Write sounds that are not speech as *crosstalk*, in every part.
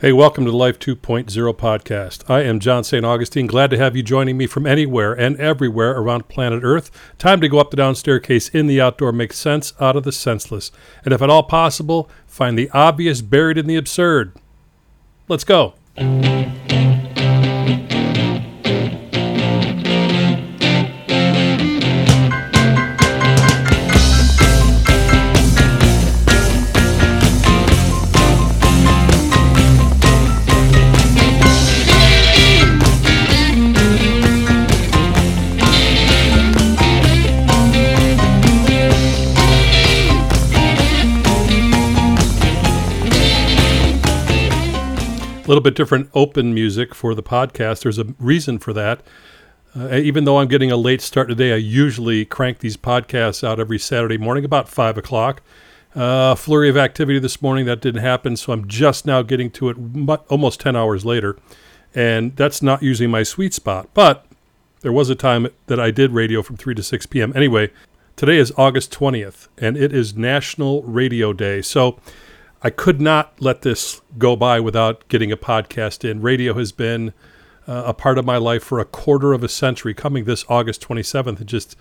Hey, welcome to the Life 2.0 podcast. I am John St. Augustine. Glad to have you joining me from anywhere and everywhere around planet Earth. Time to go up the down staircase in the outdoor, make sense out of the senseless, and if at all possible, find the obvious buried in the absurd. Let's go. Little bit different open music for the podcast. There's a reason for that. Uh, even though I'm getting a late start today, I usually crank these podcasts out every Saturday morning about 5 o'clock. Uh, flurry of activity this morning, that didn't happen, so I'm just now getting to it almost 10 hours later. And that's not usually my sweet spot. But there was a time that I did radio from 3 to 6 p.m. Anyway, today is August 20th, and it is National Radio Day. So I could not let this go by without getting a podcast in. Radio has been uh, a part of my life for a quarter of a century. Coming this August 27th, in just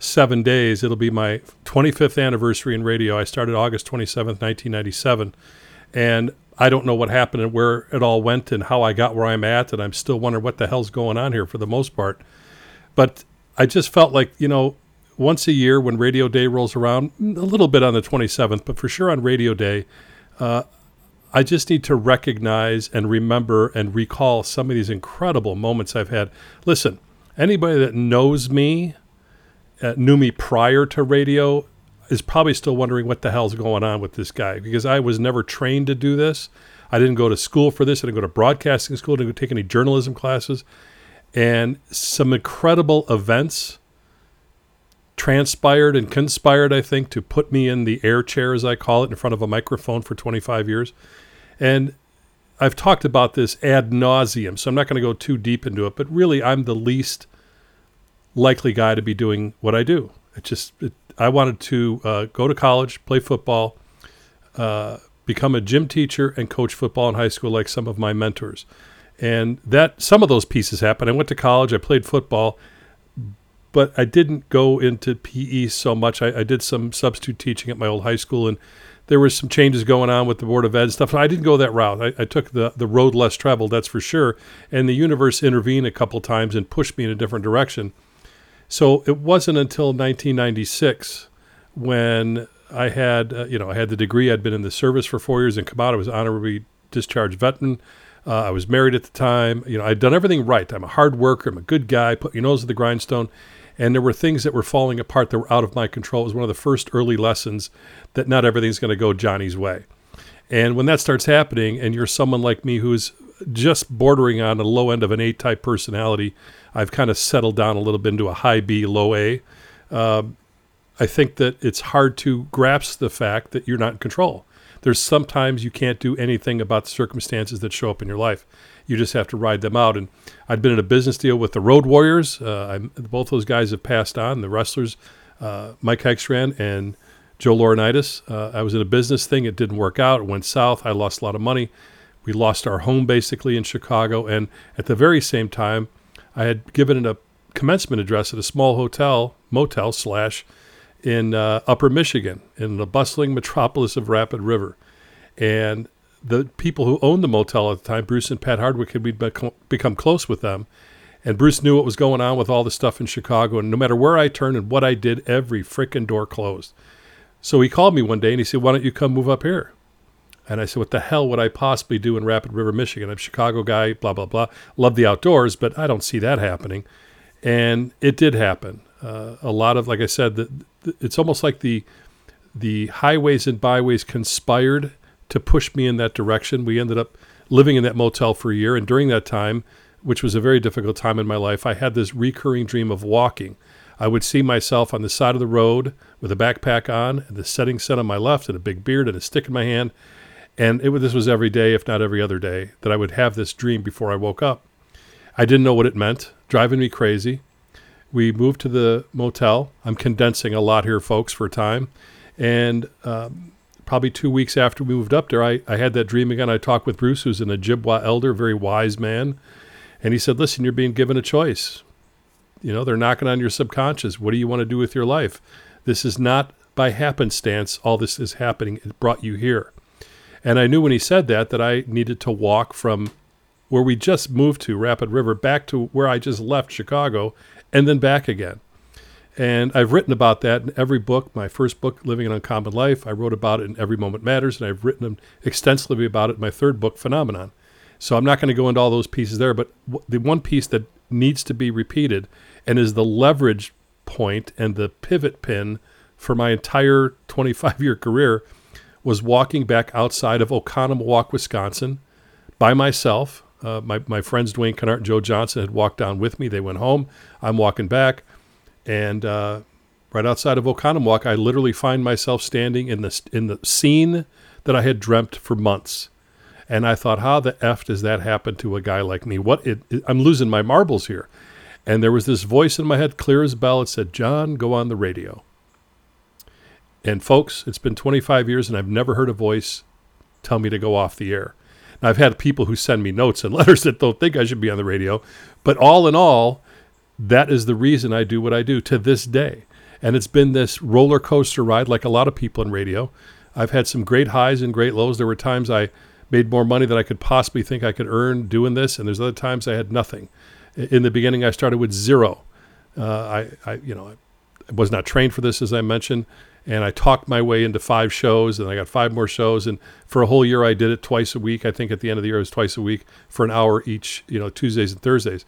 seven days, it'll be my 25th anniversary in radio. I started August 27th, 1997. And I don't know what happened and where it all went and how I got where I'm at. And I'm still wondering what the hell's going on here for the most part. But I just felt like, you know, once a year when Radio Day rolls around, a little bit on the 27th, but for sure on Radio Day, uh, I just need to recognize and remember and recall some of these incredible moments I've had. Listen, anybody that knows me, uh, knew me prior to radio, is probably still wondering what the hell's going on with this guy because I was never trained to do this. I didn't go to school for this. I didn't go to broadcasting school. I didn't take any journalism classes. And some incredible events transpired and conspired, I think, to put me in the air chair, as I call it, in front of a microphone for 25 years. And I've talked about this ad nauseum, so I'm not going to go too deep into it, but really, I'm the least likely guy to be doing what I do. It just, it, I wanted to uh, go to college, play football, uh, become a gym teacher, and coach football in high school like some of my mentors. And that some of those pieces happened. I went to college, I played football, but I didn't go into PE so much. I, I, did some substitute teaching at my old high school, and there was some changes going on with the board of ed stuff. And I didn't go that route. I, I, took the the road less traveled, that's for sure. And the universe intervened a couple times and pushed me in a different direction. So it wasn't until 1996 when I had, uh, you know, I had the degree. I'd been in the service for four years and come out. I was honorably discharged veteran. Uh, I was married at the time. You know, I'd done everything right. I'm a hard worker. I'm a good guy. Put your nose to the grindstone and there were things that were falling apart that were out of my control. It was one of the first early lessons that not everything's going to go Johnny's way. And when that starts happening, and you're someone like me who's just bordering on the low end of an A type personality, I've kind of settled down a little bit into a high B, low A. Um, I think that it's hard to grasp the fact that you're not in control. There's sometimes you can't do anything about the circumstances that show up in your life. You just have to ride them out. And I'd been in a business deal with the Road Warriors. Uh, both those guys have passed on. The wrestlers, uh, Mike Hegstrand and Joe Laurinaitis. Uh, I was in a business thing. It didn't work out. It went south. I lost a lot of money. We lost our home basically in Chicago. And at the very same time, I had given a commencement address at a small hotel, motel slash, in uh, Upper Michigan, in the bustling metropolis of Rapid River. And the people who owned the motel at the time, Bruce and Pat Hardwick, had become, become close with them. And Bruce knew what was going on with all the stuff in Chicago. And no matter where I turned and what I did, every freaking door closed. So he called me one day and he said, Why don't you come move up here? And I said, What the hell would I possibly do in Rapid River, Michigan? I'm a Chicago guy, blah, blah, blah. Love the outdoors, but I don't see that happening. And it did happen. Uh, a lot of, like I said, the, the, it's almost like the the highways and byways conspired to push me in that direction. We ended up living in that motel for a year. And during that time, which was a very difficult time in my life, I had this recurring dream of walking. I would see myself on the side of the road with a backpack on, and the setting sun on my left, and a big beard and a stick in my hand. And it, this was every day, if not every other day, that I would have this dream before I woke up. I didn't know what it meant, driving me crazy. We moved to the motel. I'm condensing a lot here, folks, for time. And um, probably two weeks after we moved up there, I, I had that dream again. I talked with Bruce, who's an Ojibwa elder, very wise man. And he said, Listen, you're being given a choice. You know, they're knocking on your subconscious. What do you want to do with your life? This is not by happenstance. All this is happening. It brought you here. And I knew when he said that that I needed to walk from where we just moved to, Rapid River, back to where I just left Chicago and then back again. And I've written about that in every book. My first book, Living an Uncommon Life, I wrote about it in Every Moment Matters, and I've written extensively about it in my third book, Phenomenon. So I'm not going to go into all those pieces there, but the one piece that needs to be repeated and is the leverage point and the pivot pin for my entire 25 year career was walking back outside of Oconomowoc, Wisconsin by myself. Uh, my, my friends Dwayne Kennard and Joe Johnson had walked down with me. They went home. I'm walking back. And uh, right outside of Oconomowoc, I literally find myself standing in the, in the scene that I had dreamt for months. And I thought, how the F does that happen to a guy like me? What it, it, I'm losing my marbles here. And there was this voice in my head, clear as bell. It said, John, go on the radio. And folks, it's been 25 years and I've never heard a voice tell me to go off the air. I've had people who send me notes and *laughs* letters that don't think I should be on the radio. But all in all, that is the reason I do what I do to this day. And it's been this roller coaster ride, like a lot of people in radio. I've had some great highs and great lows. There were times I made more money than I could possibly think I could earn doing this, and there's other times I had nothing. In the beginning, I started with zero. Uh, I, I, you know, I was not trained for this, as I mentioned, and I talked my way into five shows, and I got five more shows, and for a whole year, I did it twice a week. I think at the end of the year, it was twice a week for an hour each, you know, Tuesdays and Thursdays.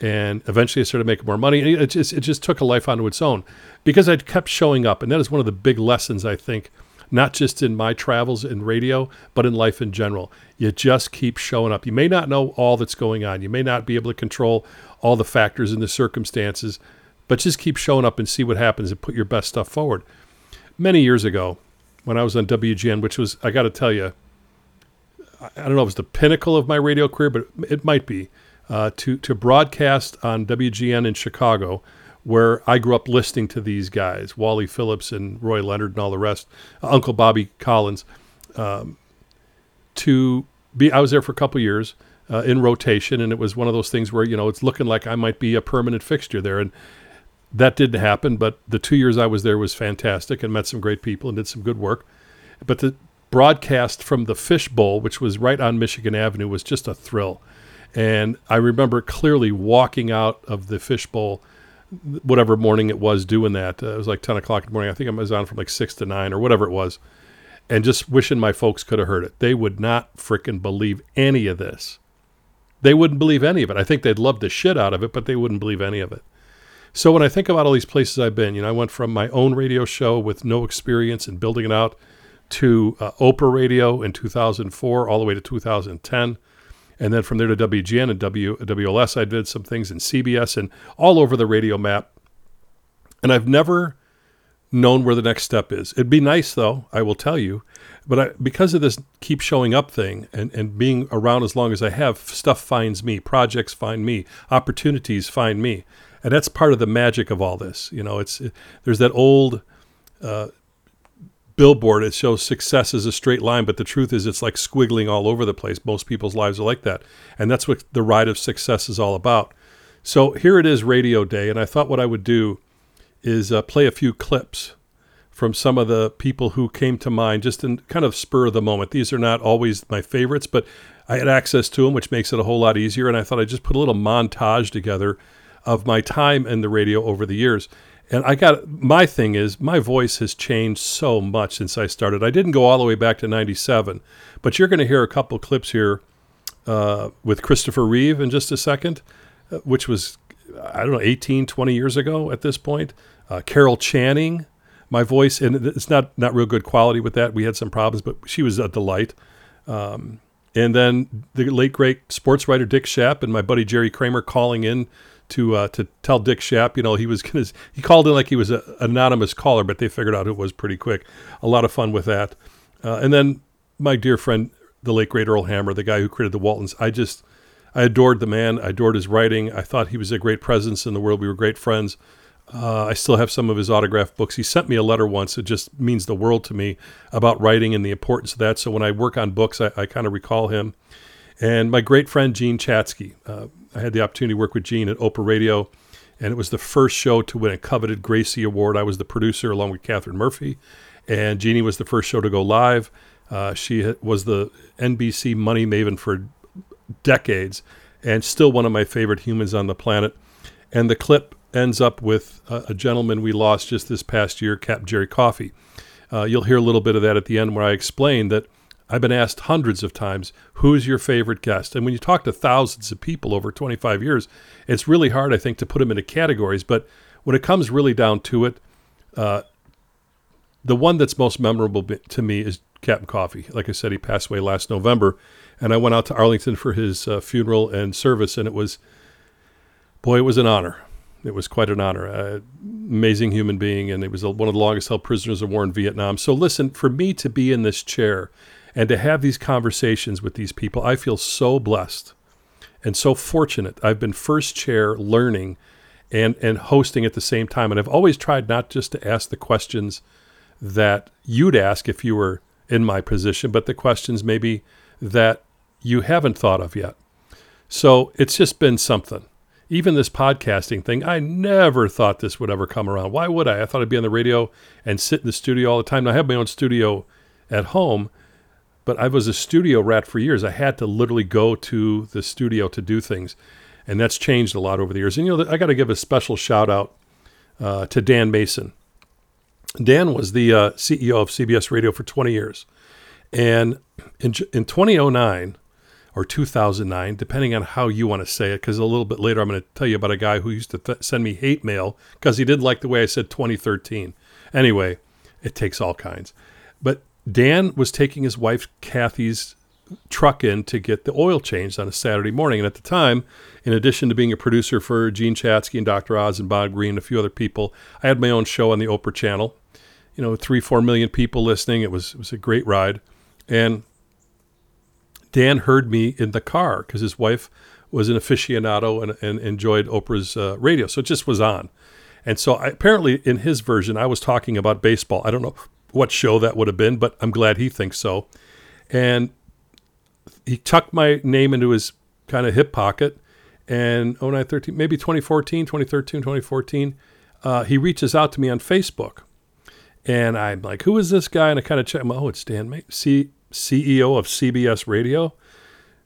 And eventually, I started making more money, it just it just took a life onto its own because I kept showing up, and that is one of the big lessons I think not just in my travels in radio, but in life in general. You just keep showing up. You may not know all that's going on, you may not be able to control all the factors and the circumstances, but just keep showing up and see what happens and put your best stuff forward. Many years ago, when I was on WGN, which was, I got to tell you, I don't know if it was the pinnacle of my radio career, but it might be, uh, to, to broadcast on WGN in Chicago where I grew up listening to these guys, Wally Phillips and Roy Leonard and all the rest, uh, Uncle Bobby Collins. Um, to be, I was there for a couple years uh, in rotation, and it was one of those things where you know it's looking like I might be a permanent fixture there, and that didn't happen. But the two years I was there was fantastic, and met some great people and did some good work. But the broadcast from the Fish Bowl, which was right on Michigan Avenue, was just a thrill. And I remember clearly walking out of the fishbowl, whatever morning it was doing that. Uh, it was like 10 o'clock in the morning. I think I was on from like 6 to 9 or whatever it was. And just wishing my folks could have heard it. They would not fricking believe any of this. They wouldn't believe any of it. I think they'd love the shit out of it, but they wouldn't believe any of it. So when I think about all these places I've been, you know, I went from my own radio show with no experience in building it out to uh, Oprah Radio in 2004 all the way to 2010 and then from there to WGN and w, WLS, I did some things in CBS and all over the radio map. And I've never known where the next step is. It'd be nice, though, I will tell you. But I, because of this keep showing up thing and, and being around as long as I have, stuff finds me, projects find me, opportunities find me. And that's part of the magic of all this. You know, it's it, there's that old uh, billboard, it shows success as a straight line, but the truth is it's like squiggling all over the place. Most people's lives are like that. And that's what the ride of success is all about. So here it is, Radio Day. And I thought what I would do is uh, play a few clips from some of the people who came to mind just in kind of spur of the moment. These are not always my favorites, but I had access to them, which makes it a whole lot easier. And I thought I'd just put a little montage together of my time in the radio over the years. And I got my thing is my voice has changed so much since I started. I didn't go all the way back to 97, but you're going to hear a couple clips here uh, with Christopher Reeve in just a second, uh, which was, I don't know, 18, 20 years ago at this point. Uh, Carol Channing, my voice, and it's not, not real good quality with that. We had some problems, but she was a delight. Um, and then the late, great sports writer Dick Schaap and my buddy Jerry Kramer calling in to uh, to tell Dick Schaap, you know, he was gonna he called in like he was an anonymous caller, but they figured out who it was pretty quick. A lot of fun with that. Uh, and then my dear friend, the late great Earl Hamner, the guy who created the Waltons. I just I adored the man. I adored his writing. I thought he was a great presence in the world. We were great friends. Uh, I still have some of his autographed books. He sent me a letter once. It just means the world to me about writing and the importance of that. So when I work on books, I, I kind of recall him. And my great friend, Jean Chatzky, Uh, I had the opportunity to work with Jean at Oprah Radio, and it was the first show to win a coveted Gracie Award. I was the producer along with Catherine Murphy, and Jeannie was the first show to go live. Uh, she was the NBC money maven for decades and still one of my favorite humans on the planet. And the clip ends up with a, a gentleman we lost just this past year, Cap Jerry Coffee. Uh, you'll hear a little bit of that at the end where I explain that I've been asked hundreds of times, who's your favorite guest? And when you talk to thousands of people over 25 years, it's really hard, I think, to put them into categories. But when it comes really down to it, uh, the one that's most memorable to me is Captain Coffee. Like I said, he passed away last November, and I went out to Arlington for his uh, funeral and service, and it was, boy, it was an honor. It was quite an honor. Uh, amazing human being, and he was one of the longest held prisoners of war in Vietnam. So, listen, for me to be in this chair and to have these conversations with these people, I feel so blessed and so fortunate. I've been first chair learning and, and hosting at the same time. And I've always tried not just to ask the questions that you'd ask if you were in my position, but the questions maybe that you haven't thought of yet. So it's just been something. Even this podcasting thing, I never thought this would ever come around. Why would I? I thought I'd be on the radio and sit in the studio all the time. Now, I have my own studio at home, but I was a studio rat for years. I had to literally go to the studio to do things, and that's changed a lot over the years. And you know, I got to give a special shout out uh, to Dan Mason. Dan was the uh, CEO of CBS Radio for 20 years, and in, in 2009 or 2009, depending on how you want to say it, because a little bit later I'm going to tell you about a guy who used to th- send me hate mail because he didn't like the way I said 2013. Anyway, it takes all kinds. But Dan was taking his wife Kathy's truck in to get the oil changed on a Saturday morning. And at the time, in addition to being a producer for Jean Chatzky and Dr. Oz and Bob Greene and a few other people, I had my own show on the Oprah Channel. You know, three, four million people listening. It was it was a great ride. And Dan heard me in the car because his wife was an aficionado and, and enjoyed Oprah's uh, radio. So it just was on. And so I, apparently, in his version, I was talking about baseball. I don't know what show that would have been, but I'm glad he thinks so. And he tucked my name into his kind of hip pocket. And 0913, maybe 2014, 2013, 2014, uh, he reaches out to me on Facebook. And I'm like, who is this guy? And I kind of check him. Oh, it's Dan May. See, CEO of CBS Radio.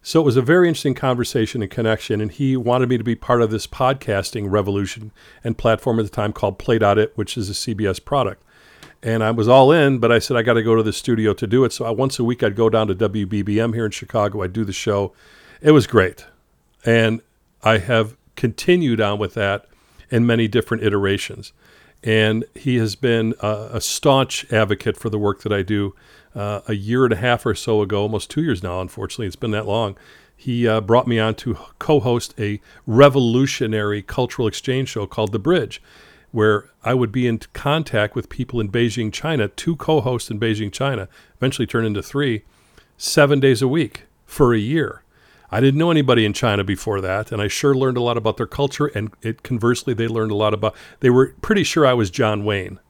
So it was a very interesting conversation and connection, and he wanted me to be part of this podcasting revolution and platform at the time called Play.it, which is a CBS product. And I was all in, but I said I got to go to the studio to do it. So I, once a week I'd go down to WBBM here in Chicago. I'd do the show. It was great, and I have continued on with that in many different iterations. And he has been a, a staunch advocate for the work that I do uh, a year and a half or so ago, almost two years now, unfortunately, it's been that long. He uh, brought me on to co host a revolutionary cultural exchange show called The Bridge, where I would be in contact with people in Beijing, China, two co hosts in Beijing, China, eventually turned into three, seven days a week for a year. I didn't know anybody in China before that, and I sure learned a lot about their culture. And it, conversely, they learned a lot about. They were pretty sure I was John Wayne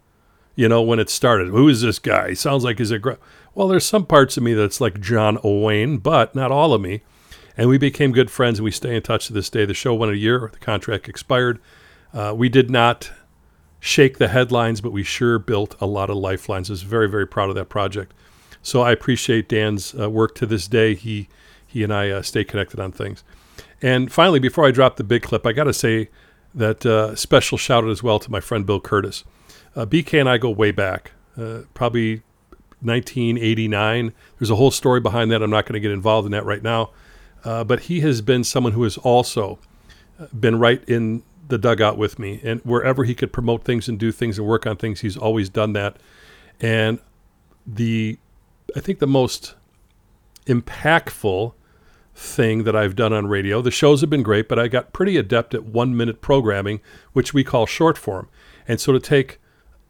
you know, when it started. Who is this guy? He sounds like he's a great. Well, there's some parts of me that's like John Wayne, but not all of me. And we became good friends, and we stay in touch to this day. The show went a year, the contract expired. Uh, we did not shake the headlines, but we sure built a lot of lifelines. I was very, very proud of that project. So I appreciate Dan's uh, work to this day. He he and I uh, stay connected on things. And finally, before I drop the big clip, I got to say that uh, special shout out as well to my friend Bill Kurtis. Uh, BK and I go way back, uh, probably 1989. There's a whole story behind that. I'm not going to get involved in that right now. Uh, but he has been someone who has also been right in the dugout with me. And wherever he could promote things and do things and work on things, he's always done that. And the, I think the most impactful thing that I've done on radio, the shows have been great, but I got pretty adept at one minute programming, which we call short form. And so to take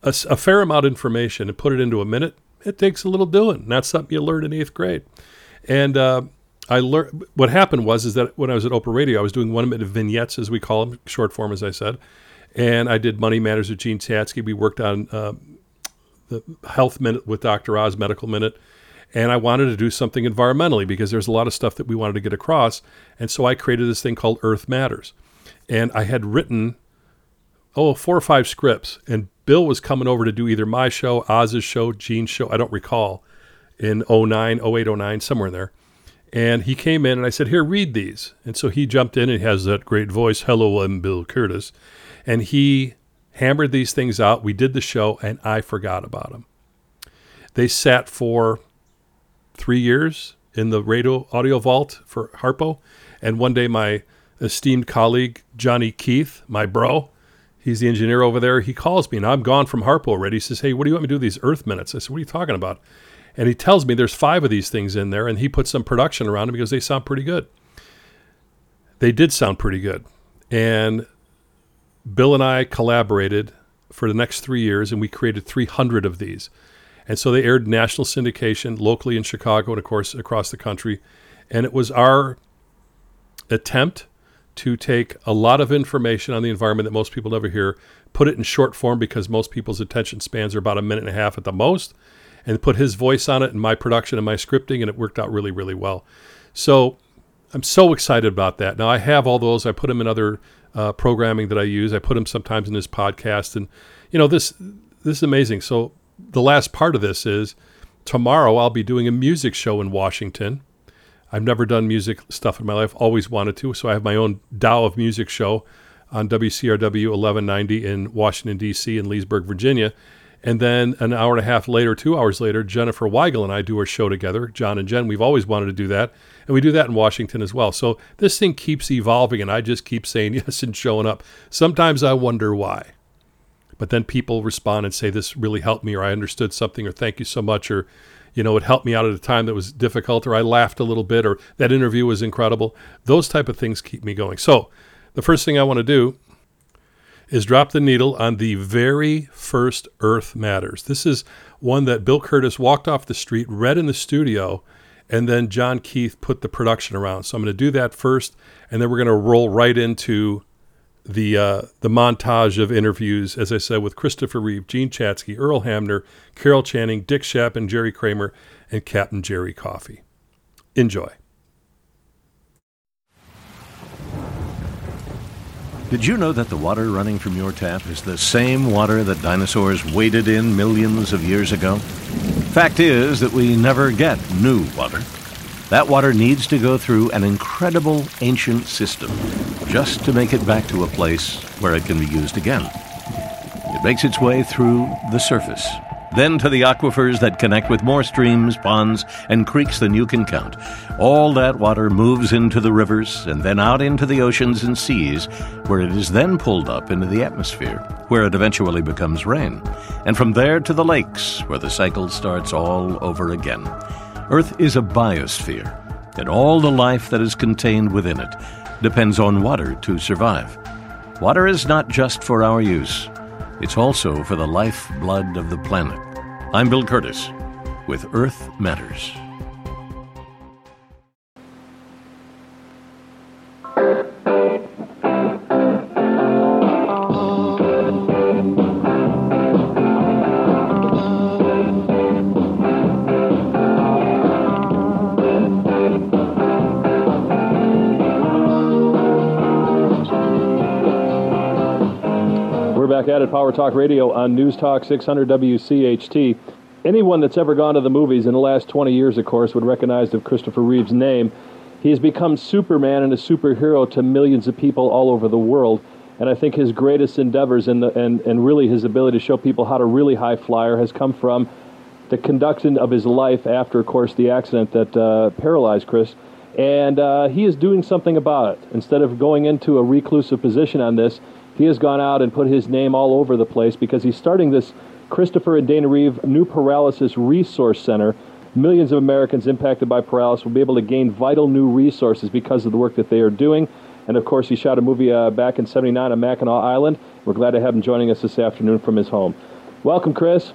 a, a, fair amount of information and put it into a minute, it takes a little doing. That's something you learn in eighth grade. And uh, I learned what happened was is that when I was at Oprah Radio, I was doing one minute vignettes, as we call them, short form, as I said. and I did Money Matters with Jean Chatzky. We worked on uh, the Health Minute with Dr. Oz, Medical Minute. And I wanted to do something environmentally because there's a lot of stuff that we wanted to get across. And so I created this thing called Earth Matters. And I had written, oh, four or five scripts. And Bill was coming over to do either my show, Oz's show, Jean's show, I don't recall, in 09, 08, 09, somewhere in there. And he came in and I said, Here, read these. And so he jumped in and he has that great voice, Hello, I'm Bill Kurtis. And he hammered these things out. We did the show and I forgot about them. They sat for three years in the radio audio vault for Harpo. And one day, my esteemed colleague, Johnny Keith, my bro, he's the engineer over there, he calls me and I'm gone from Harpo already. He says, Hey, what do you want me to do these Earth minutes? I said, What are you talking about? And he tells me there's five of these things in there, and he put some production around them because they sound pretty good. They did sound pretty good. And Bill and I collaborated for the next three years, and we created 300 of these. And so they aired national syndication locally in Chicago and, of course, across the country. And it was our attempt to take a lot of information on the environment that most people never hear, put it in short form because most people's attention spans are about a minute and a half at the most, and put his voice on it and my production and my scripting, and it worked out really, really well. So I'm so excited about that. Now I have all those. I put them in other uh, programming that I use. I put them sometimes in this podcast, and you know this this is amazing. So the last part of this is tomorrow I'll be doing a music show in Washington. I've never done music stuff in my life, always wanted to. So I have my own Tao of Music show on WCRW 1190 in Washington, D.C., in Leesburg, Virginia. And then an hour and a half later, two hours later, Jennifer Weigel and I do our show together, John and Jen. We've always wanted to do that. And we do that in Washington as well. So this thing keeps evolving, and I just keep saying *laughs* yes and showing up. Sometimes I wonder why. But then people respond and say, This really helped me, or I understood something, or thank you so much, or you know, it helped me out at a time that was difficult, or I laughed a little bit, or that interview was incredible. Those type of things keep me going. So, the first thing I want to do is drop the needle on the very first Earth Matters. This is one that Bill Kurtis walked off the street, read in the studio, and then John Keith put the production around. So I'm going to do that first, and then we're going to roll right into the uh, the montage of interviews, as I said, with Christopher Reeve, Jean Chatzky, Earl Hamner, Carol Channing, Dick Chapman, Jerry Kramer, and Captain Jerry Coffee. Enjoy. Did you know that the water running from your tap is the same water that dinosaurs waded in millions of years ago? Fact is that we never get new water. That water needs to go through an incredible ancient system just to make it back to a place where it can be used again. It makes its way through the surface, then to the aquifers that connect with more streams, ponds, and creeks than you can count. All that water moves into the rivers and then out into the oceans and seas, where it is then pulled up into the atmosphere, where it eventually becomes rain. And from there to the lakes, where the cycle starts all over again. Earth is a biosphere, and all the life that is contained within it depends on water to survive. Water is not just for our use, it's also for the lifeblood of the planet. I'm Bill Kurtis with Earth Matters. Power Talk Radio on News Talk 600 WCHT. Anyone that's ever gone to the movies in the last 20 years, of course, would recognize the Christopher Reeve's name. He has become Superman and a superhero to millions of people all over the world. And I think his greatest endeavors and, and, and really his ability to show people how to really high flyer has come from the conduction of his life after, of course, the accident that uh, paralyzed Chris. And uh, he is doing something about it. Instead of going into a reclusive position on this, he has gone out and put his name all over the place because he's starting this Christopher and Dana Reeve New Paralysis Resource Center. Millions of Americans impacted by paralysis will be able to gain vital new resources because of the work that they are doing. And of course, he shot a movie uh, back in 79 on Mackinac Island. We're glad to have him joining us this afternoon from his home. Welcome, Chris.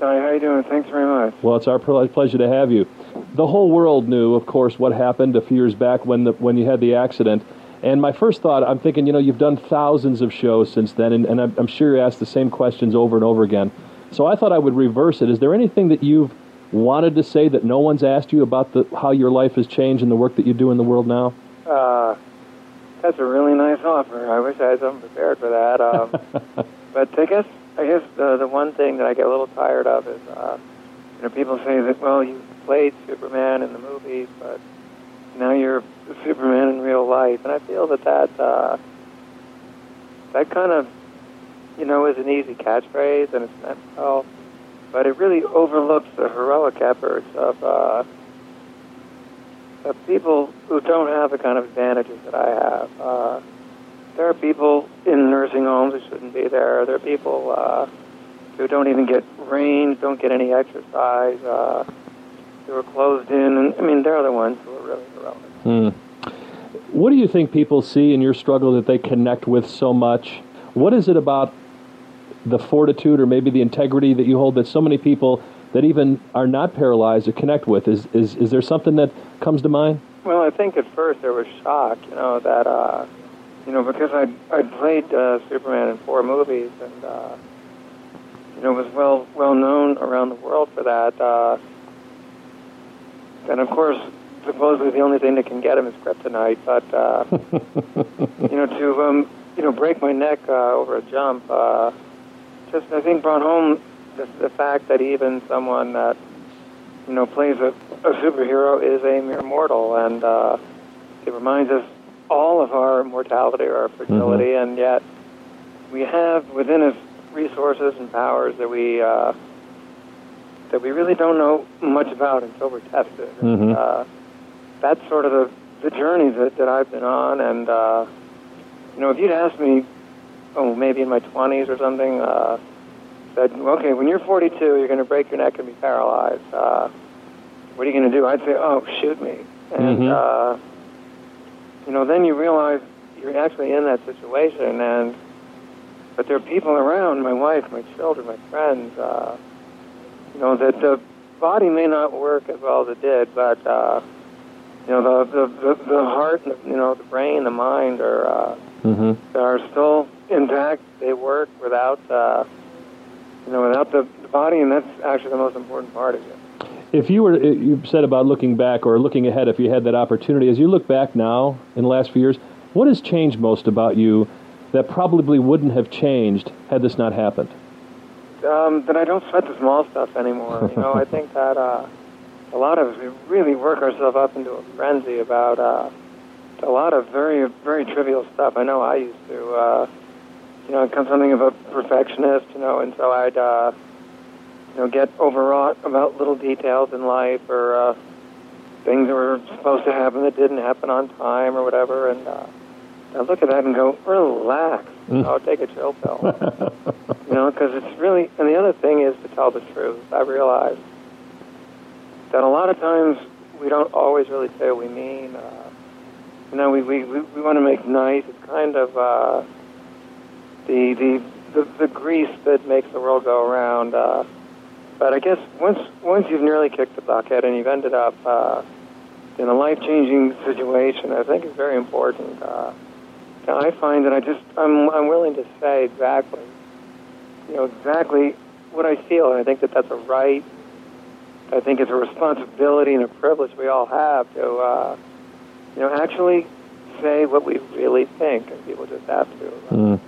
Hi, how you doing? Thanks very much. Well, it's our pleasure to have you. The whole world knew, of course, what happened a few years back when the, when you had the accident. And my first thought, I'm thinking, you know, you've done thousands of shows since then, and, and I'm, I'm sure you're asked the same questions over and over again. So I thought I would reverse it. Is there anything that you've wanted to say that no one's asked you about the, how your life has changed and the work that you do in the world now? Uh, that's a really nice offer. I wish I had something prepared for that. Um, *laughs* but I guess I guess the the one thing that I get a little tired of is, uh, you know, people say that well, you played Superman in the movies, but now you're Superman in real life, and I feel that that uh, that kind of you know is an easy catchphrase and it's meant well, but it really overlooks the heroic efforts of. Uh, of people who don't have the kind of advantages that I have. Uh, there are people in nursing homes who shouldn't be there. There are people uh, who don't even get rain, don't get any exercise, uh, who are closed in. And, I mean, they're the ones who are really heroic. Hmm. What do you think people see in your struggle that they connect with so much? What is it about the fortitude or maybe the integrity that you hold that so many people that even are not paralyzed to connect with? Is, is, is there something that comes to mind? Well, I think at first there was shock, you know, that, uh, you know, because I'd, I'd played uh, Superman in four movies and, uh, you know, was well, well known around the world for that. Uh, and of course, supposedly the only thing that can get him is kryptonite, but, uh, *laughs* you know, to, um, you know, break my neck uh, over a jump, uh, just, I think, brought home the, the fact that even someone that you know plays a, a superhero is a mere mortal, and uh, it reminds us all of our mortality or our fragility, mm-hmm. and yet we have within us resources and powers that we uh, that we really don't know much about until we're tested. Mm-hmm. And, uh, that's sort of the, the journey that, that I've been on, and uh, you know, if you'd asked me, oh, maybe in my 20s or something. Uh, said, okay, when you're 42, you're going to break your neck and be paralyzed. Uh, what are you going to do? I'd say, oh, shoot me. And, mm-hmm. uh, you know, then you realize you're actually in that situation. And, but there are people around, my wife, my children, my friends, uh, you know, that the body may not work as well as it did, but, uh, you know, the, the, the, the heart, you know, the brain, the mind are, uh, mm-hmm. are still intact. They work without, uh, you know, without the, the body, and that's actually the most important part of it. If you were, you said about looking back or looking ahead, if you had that opportunity, as you look back now in the last few years, what has changed most about you that probably wouldn't have changed had this not happened? Um, that I don't sweat the small stuff anymore. You know, I *laughs* think that uh, a lot of us we really work ourselves up into a frenzy about uh, a lot of very very trivial stuff. I know I used to. Uh, you know, I'm something of a perfectionist, you know, and so I'd, uh, you know, get overwrought about little details in life or uh, things that were supposed to happen that didn't happen on time or whatever. And uh, I look at that and go, relax. I'll take a chill pill. *laughs* you know, because it's really, and the other thing is to tell the truth. I realize that a lot of times we don't always really say what we mean. Uh, you know, we, we, we, we want to make nice. It's kind of, uh, the, the the the grease that makes the world go around. Uh, but I guess once once you've nearly kicked the bucket and you've ended up uh, in a life changing situation, I think it's very important. Uh, I find that I just I'm I'm willing to say exactly, you know, exactly what I feel, and I think that that's a right. I think it's a responsibility and a privilege we all have to, uh, you know, actually say what we really think, and people just have to. Mm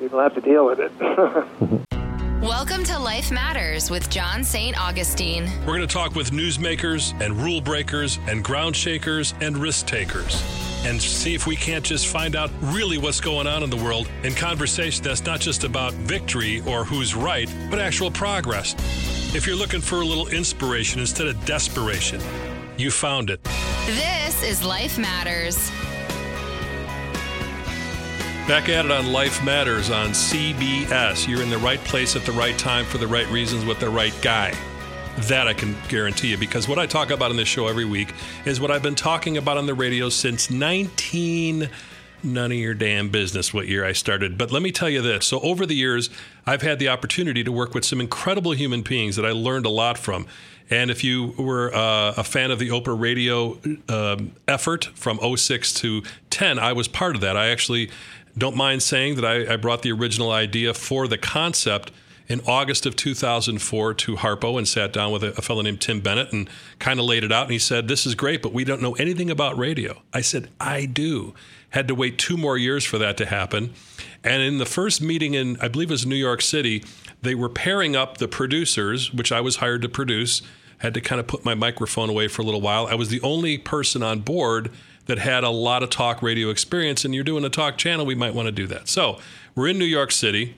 people have to deal with it. *laughs* Welcome to Life Matters with John St. Augustine. We're going to talk with newsmakers and rule breakers and ground shakers and risk takers and see if we can't just find out really what's going on in the world in conversation that's not just about victory or who's right, but actual progress. If you're looking for a little inspiration instead of desperation, you found it. This is Life Matters. Back at it on Life Matters on CBS. You're in the right place at the right time for the right reasons with the right guy. That I can guarantee you because what I talk about on this show every week is what I've been talking about on the radio since 19 none of your damn business what year I started. But let me tell you this. So, over the years, I've had the opportunity to work with some incredible human beings that I learned a lot from. And if you were uh, a fan of the Oprah radio um, effort from 06 to 10, I was part of that. I actually don't mind saying that I, I brought the original idea for the concept in August of 2004 to Harpo and sat down with a, a fellow named Tim Bennett and kind of laid it out. And he said, This is great, but we don't know anything about radio. I said, I do. Had to wait two more years for that to happen. And in the first meeting in, I believe it was New York City, they were pairing up the producers, which I was hired to produce. Had to kind of put my microphone away for a little while. I was the only person on board that had a lot of talk radio experience, and you're doing a talk channel, we might want to do that. So we're in New York City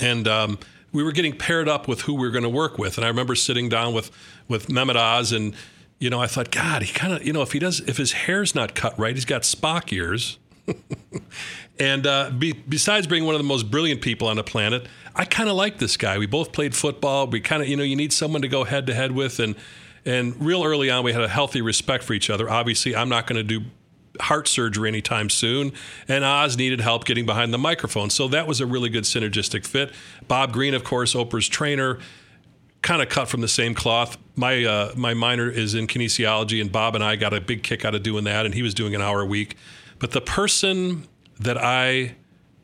and um, we were getting paired up with who we were going to work with. And I remember sitting down with with Mehmet Oz, and you know, I thought, God, he kind of, you know, if he does, if his hair's not cut right, he's got Spock ears. *laughs* and uh, be, besides being one of the most brilliant people on the planet, I kind of like this guy. We both played football. We kind of, you know, you need someone to go head to head with, and and real early on, we had a healthy respect for each other. Obviously, I'm not going to do heart surgery anytime soon, and Oz needed help getting behind the microphone. So that was a really good synergistic fit. Bob Greene, of course, Oprah's trainer, kind of cut from the same cloth. My uh, my minor is in kinesiology, and Bob and I got a big kick out of doing that, and he was doing an hour a week. But the person that I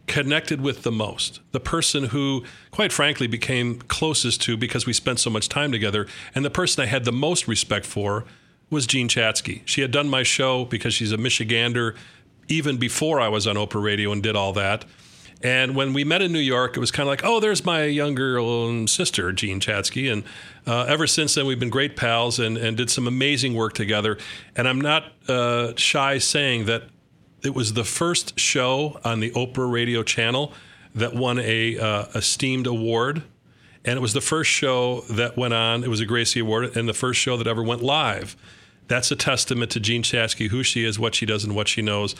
connected with the most, the person who, quite frankly, became closest to because we spent so much time together, and the person I had the most respect for was Jean Chatzky. She had done my show because she's a Michigander even before I was on Oprah Radio and did all that. And when we met in New York, it was kind of like, oh, there's my younger sister, Jean Chatzky. And uh, ever since then, we've been great pals and, and did some amazing work together. And I'm not uh, shy saying that it was the first show on the Oprah radio channel that won a uh, esteemed award. And it was the first show that went on, it was a Gracie Award, and the first show that ever went live. That's a testament to Jean Chatzky, who she is, what she does, and what she knows.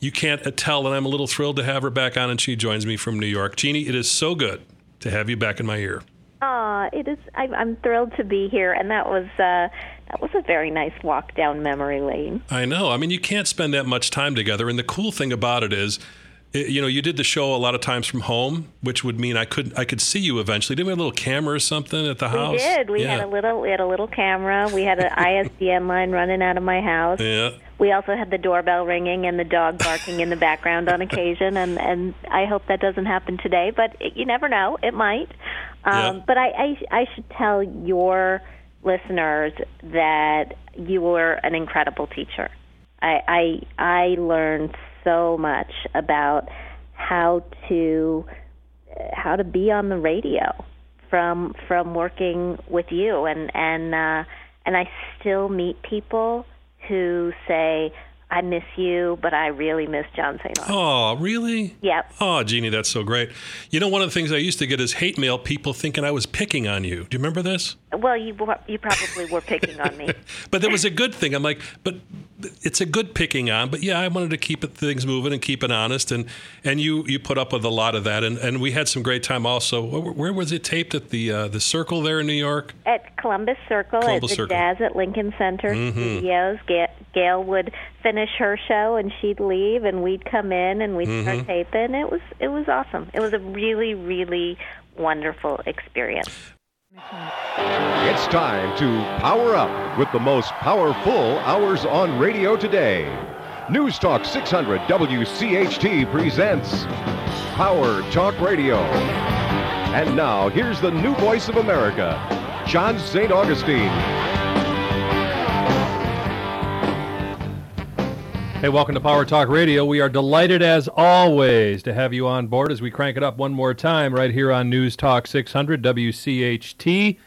You can't tell, and I'm a little thrilled to have her back on, and she joins me from New York. Jeannie, it is so good to have you back in my ear. Ah, it is. I'm, I'm thrilled to be here, and that was uh, that was a very nice walk down memory lane. I know. I mean, you can't spend that much time together, and the cool thing about it is you know, you did the show a lot of times from home, which would mean I could I could see you eventually. Didn't we have a little camera or something at the house? We did. We yeah. had a little we had a little camera. We had an *laughs* ISDN line running out of my house. Yeah. We also had the doorbell ringing and the dog barking in the background on occasion, and and I hope that doesn't happen today, but it, you never know. It might. Um, yeah. But I, I I should tell your listeners that you were an incredible teacher. I I, I learned so much about how to how to be on the radio from from working with you and and uh and I still meet people who say I miss you, but I really miss John St. Oh, really? Yep. Oh, Jeannie, that's so great. You know, one of the things I used to get is hate mail, people thinking I was picking on you. Do you remember this? Well, you you probably were picking on me. *laughs* but that was a good thing. I'm like, but it's a good picking on. But yeah, I wanted to keep it, things moving and keep it honest. And and you you put up with a lot of that. And and we had some great time also. Where, where was it taped at the uh, the Circle there in New York? At Columbus Circle Columbus at the Circle. Jazz at Lincoln Center mm-hmm. Studios. Gayle would finish her show and she'd leave, and we'd come in and we'd mm-hmm. start taping. It was it was awesome. It was a really really wonderful experience. It's time to power up with the most powerful hours on radio today. News Talk 600 WCHT presents Power Talk Radio. And now, here's the new voice of America, John St. Augustine. Hey, welcome to Power Talk Radio. We are delighted as always to have you on board as we crank it up one more time right here on News Talk 600 WCHT.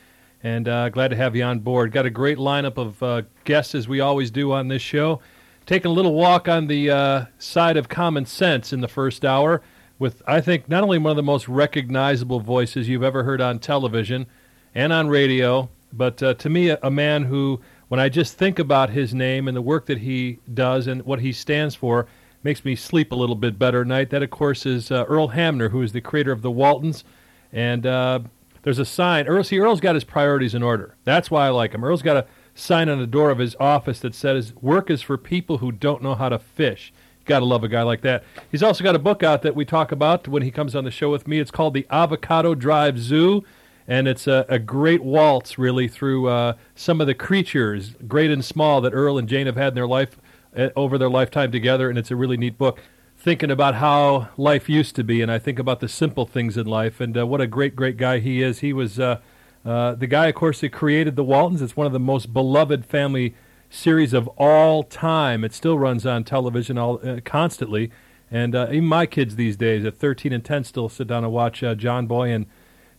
And uh, glad to have you on board. Got a great lineup of uh, guests as we always do on this show. Taking a little walk on the uh, side of common sense in the first hour with, I think, not only one of the most recognizable voices you've ever heard on television and on radio, but uh, to me, a, a man who when I just think about his name and the work that he does and what he stands for, makes me sleep a little bit better at night. That, of course, is uh, Earl Hamner, who is the creator of the Waltons. And uh, there's a sign. Earl, see, Earl's got his priorities in order. That's why I like him. Earl's got a sign on the door of his office that says, Work is for people who don't know how to fish. Got to love a guy like that. He's also got a book out that we talk about when he comes on the show with me. It's called The Avocado Drive Zoo, and it's a, a great waltz, really, through uh, some of the creatures, great and small, that Earl and Jane have had in their life uh, over their lifetime together, and it's a really neat book. Thinking about how life used to be, and I think about the simple things in life, and uh, what a great, great guy he is. He was uh, uh, the guy, of course, that created the Waltons. It's one of the most beloved family series of all time. It still runs on television all uh, constantly, and uh, even my kids these days at 13 and 10 still sit down and watch uh, John Boy and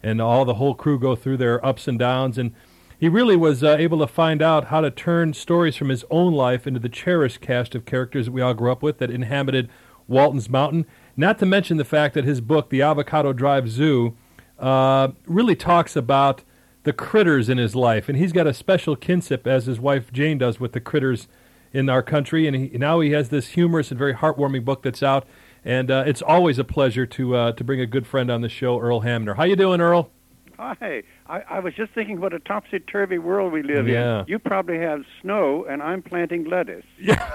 and all the whole crew go through their ups and downs. And he really was uh, able to find out how to turn stories from his own life into the cherished cast of characters that we all grew up with that inhabited Walton's Mountain. Not to mention the fact that his book, The Avocado Drive Zoo, uh, really talks about the critters in his life, and he's got a special kinship as his wife Jane does with the critters in our country. And he, now he has this humorous and very heartwarming book that's out, and uh, it's always a pleasure to uh, to bring a good friend on the show, Earl Hamner. How you doing, Earl? Hi. I, I was just thinking what a topsy turvy world we live Yeah. in. You probably have snow, and I'm planting lettuce. Yeah.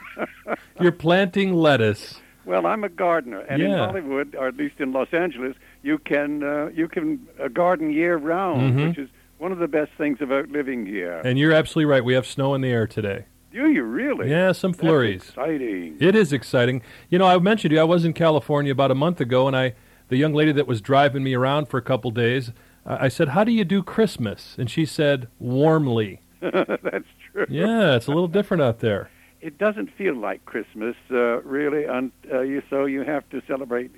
*laughs* You're planting lettuce. Well, I'm a gardener, and in Yeah. Hollywood, or at least in Los Angeles, you can uh, you can uh, garden year round, Mhm. which is one of the best things about living here. And you're absolutely right. We have snow in the air today. Do you really? Yeah, some That's flurries. exciting. It is exciting. You know, I mentioned to you I was in California about a month ago, and I, the young lady that was driving me around for a couple days, I said, "How do you do Christmas?" And she said, "Warmly." *laughs* That's true. Yeah, it's a little different out there. It doesn't feel like Christmas, uh, really. Un- uh, you, so you have to celebrate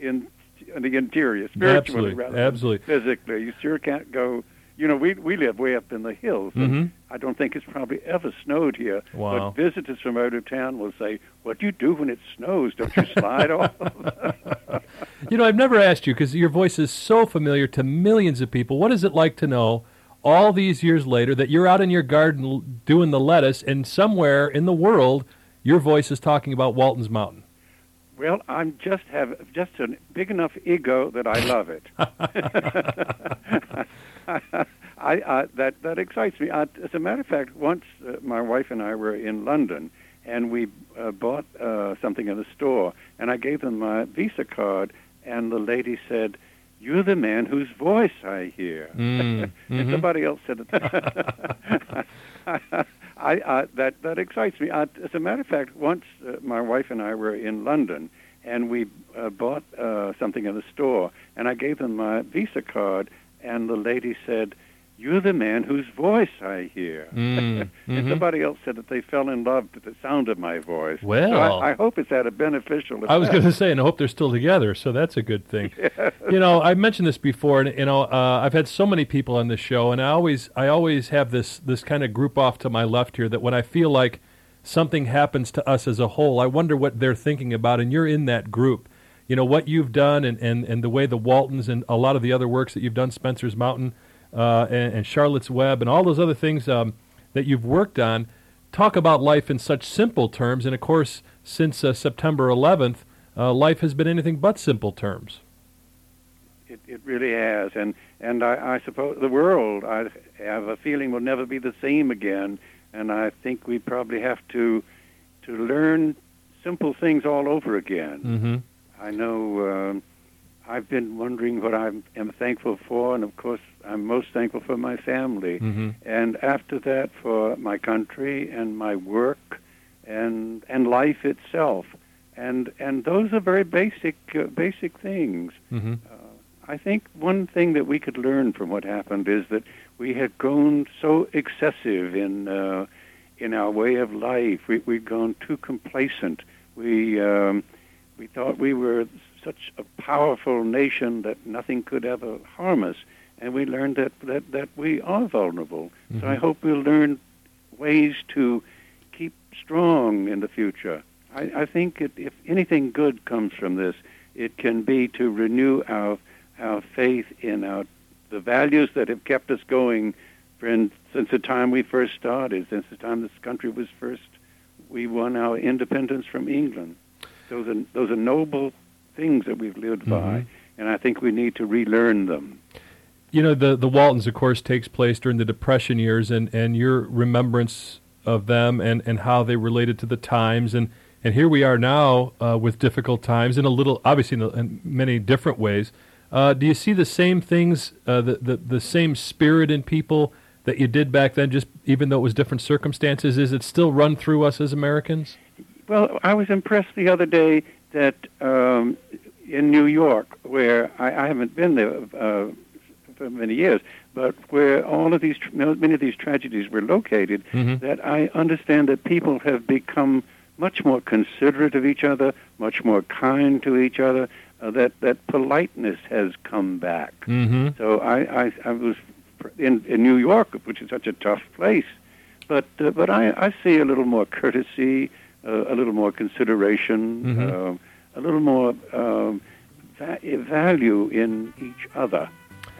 in, in the interior, spiritually Absolutely, rather than absolutely. physically. You sure can't go. You know, we we live way up in the hills. Mhm. I don't think it's probably ever snowed here. Wow. But visitors from out of town will say, "What do you do when it snows? Don't you slide off?" *laughs* You know, I've never asked you because your voice is so familiar to millions of people. What is it like to know all these years later that you're out in your garden doing the lettuce, and somewhere in the world, your voice is talking about Walton's Mountain? Well, I'm just have just a big enough ego that I love it. *laughs* I, I that that excites me. I, as a matter of fact, once uh, my wife and I were in London, and we uh, bought uh, something in a store, and I gave them my Visa card, and the lady said. You're the man whose voice I hear. Mm, *laughs* and mhm. somebody else said it. *laughs* I, I, that that excites me. I, as a matter of fact, once uh, my wife and I were in London, and we uh, bought uh, something in a store, and I gave them my Visa card, and the lady said, "You're the man whose voice I hear." Mm, *laughs* and mhm. somebody else said that they fell in love with the sound of my voice. So Well. I, I hope it's had a beneficial effect. I was going to say, and I hope they're still together, so that's a good thing. *laughs* You know, I mentioned this before, and you know, uh, I've had so many people on this show, and I always, I always have this this kind of group off to my left here that when I feel like something happens to us as a whole, I wonder what they're thinking about, and you're in that group. You know what you've done, and, and, and the way the Waltons and a lot of the other works that you've done, Spencer's Mountain, uh, and, and Charlotte's Web, and all those other things um, that you've worked on. Talk about life in such simple terms, and of course, since uh, September 11th, uh, life has been anything but simple terms. It, it really has, and and I, I suppose the world I have a feeling will never be the same again, and I think we probably have to to learn simple things all over again. Mm-hmm. I know um I've been wondering what I am thankful for, and of course I'm most thankful for my family, Mm-hmm. and after that for my country and my work, and and life itself, and and those are very basic uh, basic things. Mm-hmm. I think one thing that we could learn from what happened is that we had grown so excessive in uh, in our way of life. We, we'd gone too complacent. We um, we thought we were such a powerful nation that nothing could ever harm us, and we learned that that, that we are vulnerable. So I mm-hmm. hope we'll learn ways to keep strong in the future. I, I think it, if anything good comes from this, it can be to renew our our faith in our the values that have kept us going since the time we first started, since the time this country was first we won our independence from England. Those are those are noble things that we've lived mm-hmm. by, and I think we need to relearn them. You know, the the Waltons, of course, takes place during the Depression years, and, and your remembrance of them and, and how they related to the times, and And here we are now uh, with difficult times in a little, obviously, in, a, in many different ways. Uh, do you see the same things, uh, the, the the same spirit in people that you did back then? Just even though it was different circumstances, is it still run through us as Americans? Well, I was impressed the other day that um, in New York, where I, I haven't been there uh, for many years, but where all of these many of these tragedies were located, Mhm. that I understand that people have become much more considerate of each other, much more kind to each other. Uh, that that politeness has come back. Mm-hmm. So I, I, I was in, in New York, which is such a tough place, but uh, but I, I see a little more courtesy, uh, a little more consideration, Mhm. uh, a little more um, value in each other,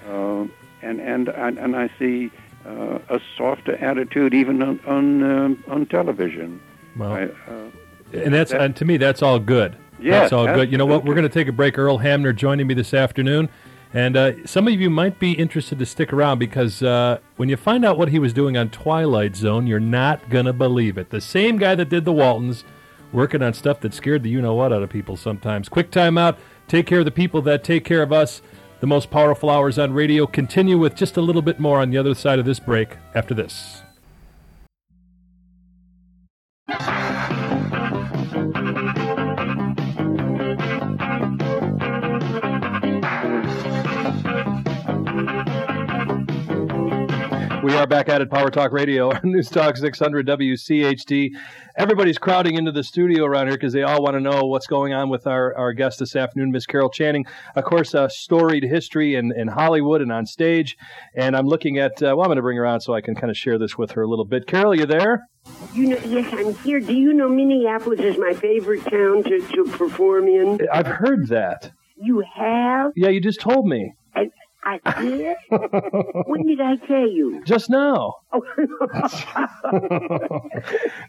and, and and and I see uh, a softer attitude even on on, um, on television. Well, I, uh, and that's that- and to me that's all good. Yes, that's all good. You know what? We're going to take a break. Earl Hamner joining me this afternoon, and uh, some of you might be interested to stick around because uh, when you find out what he was doing on Twilight Zone, you're not going to believe it. The same guy that did the Waltons, working on stuff that scared the you know what out of people sometimes. Quick time out. Take care of the people that take care of us. The most powerful hours on radio continue with just a little bit more on the other side of this break after this. We are back at it, Power Talk Radio, *laughs* News Talk 600 WCHT. Everybody's crowding into the studio around here because they all want to know what's going on with our, our guest this afternoon, Miss Carol Channing. Of course, a storied history in, in Hollywood and on stage. And I'm looking at, uh, well, I'm going to bring her on so I can kind of share this with her a little bit. Carol, you there? You know, yes, I'm here. Do you know Minneapolis is my favorite town to, to perform in? I've heard that. You have? Yeah, you just told me. I, I did? when did I tell you? Just now. Oh,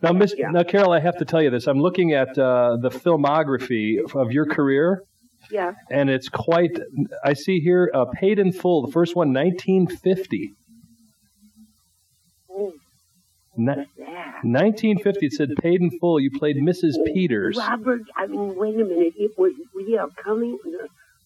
Now, Miss, now, Carol, I have to tell you this. I'm looking at uh, the filmography of your career, yeah. and it's quite. I see here uh, paid in full. The first one, 1950. Oh, Ni- 1950. It said paid in full. You played Mrs. Peters. Robert, I mean, wait a minute. It was, yeah, Cummings,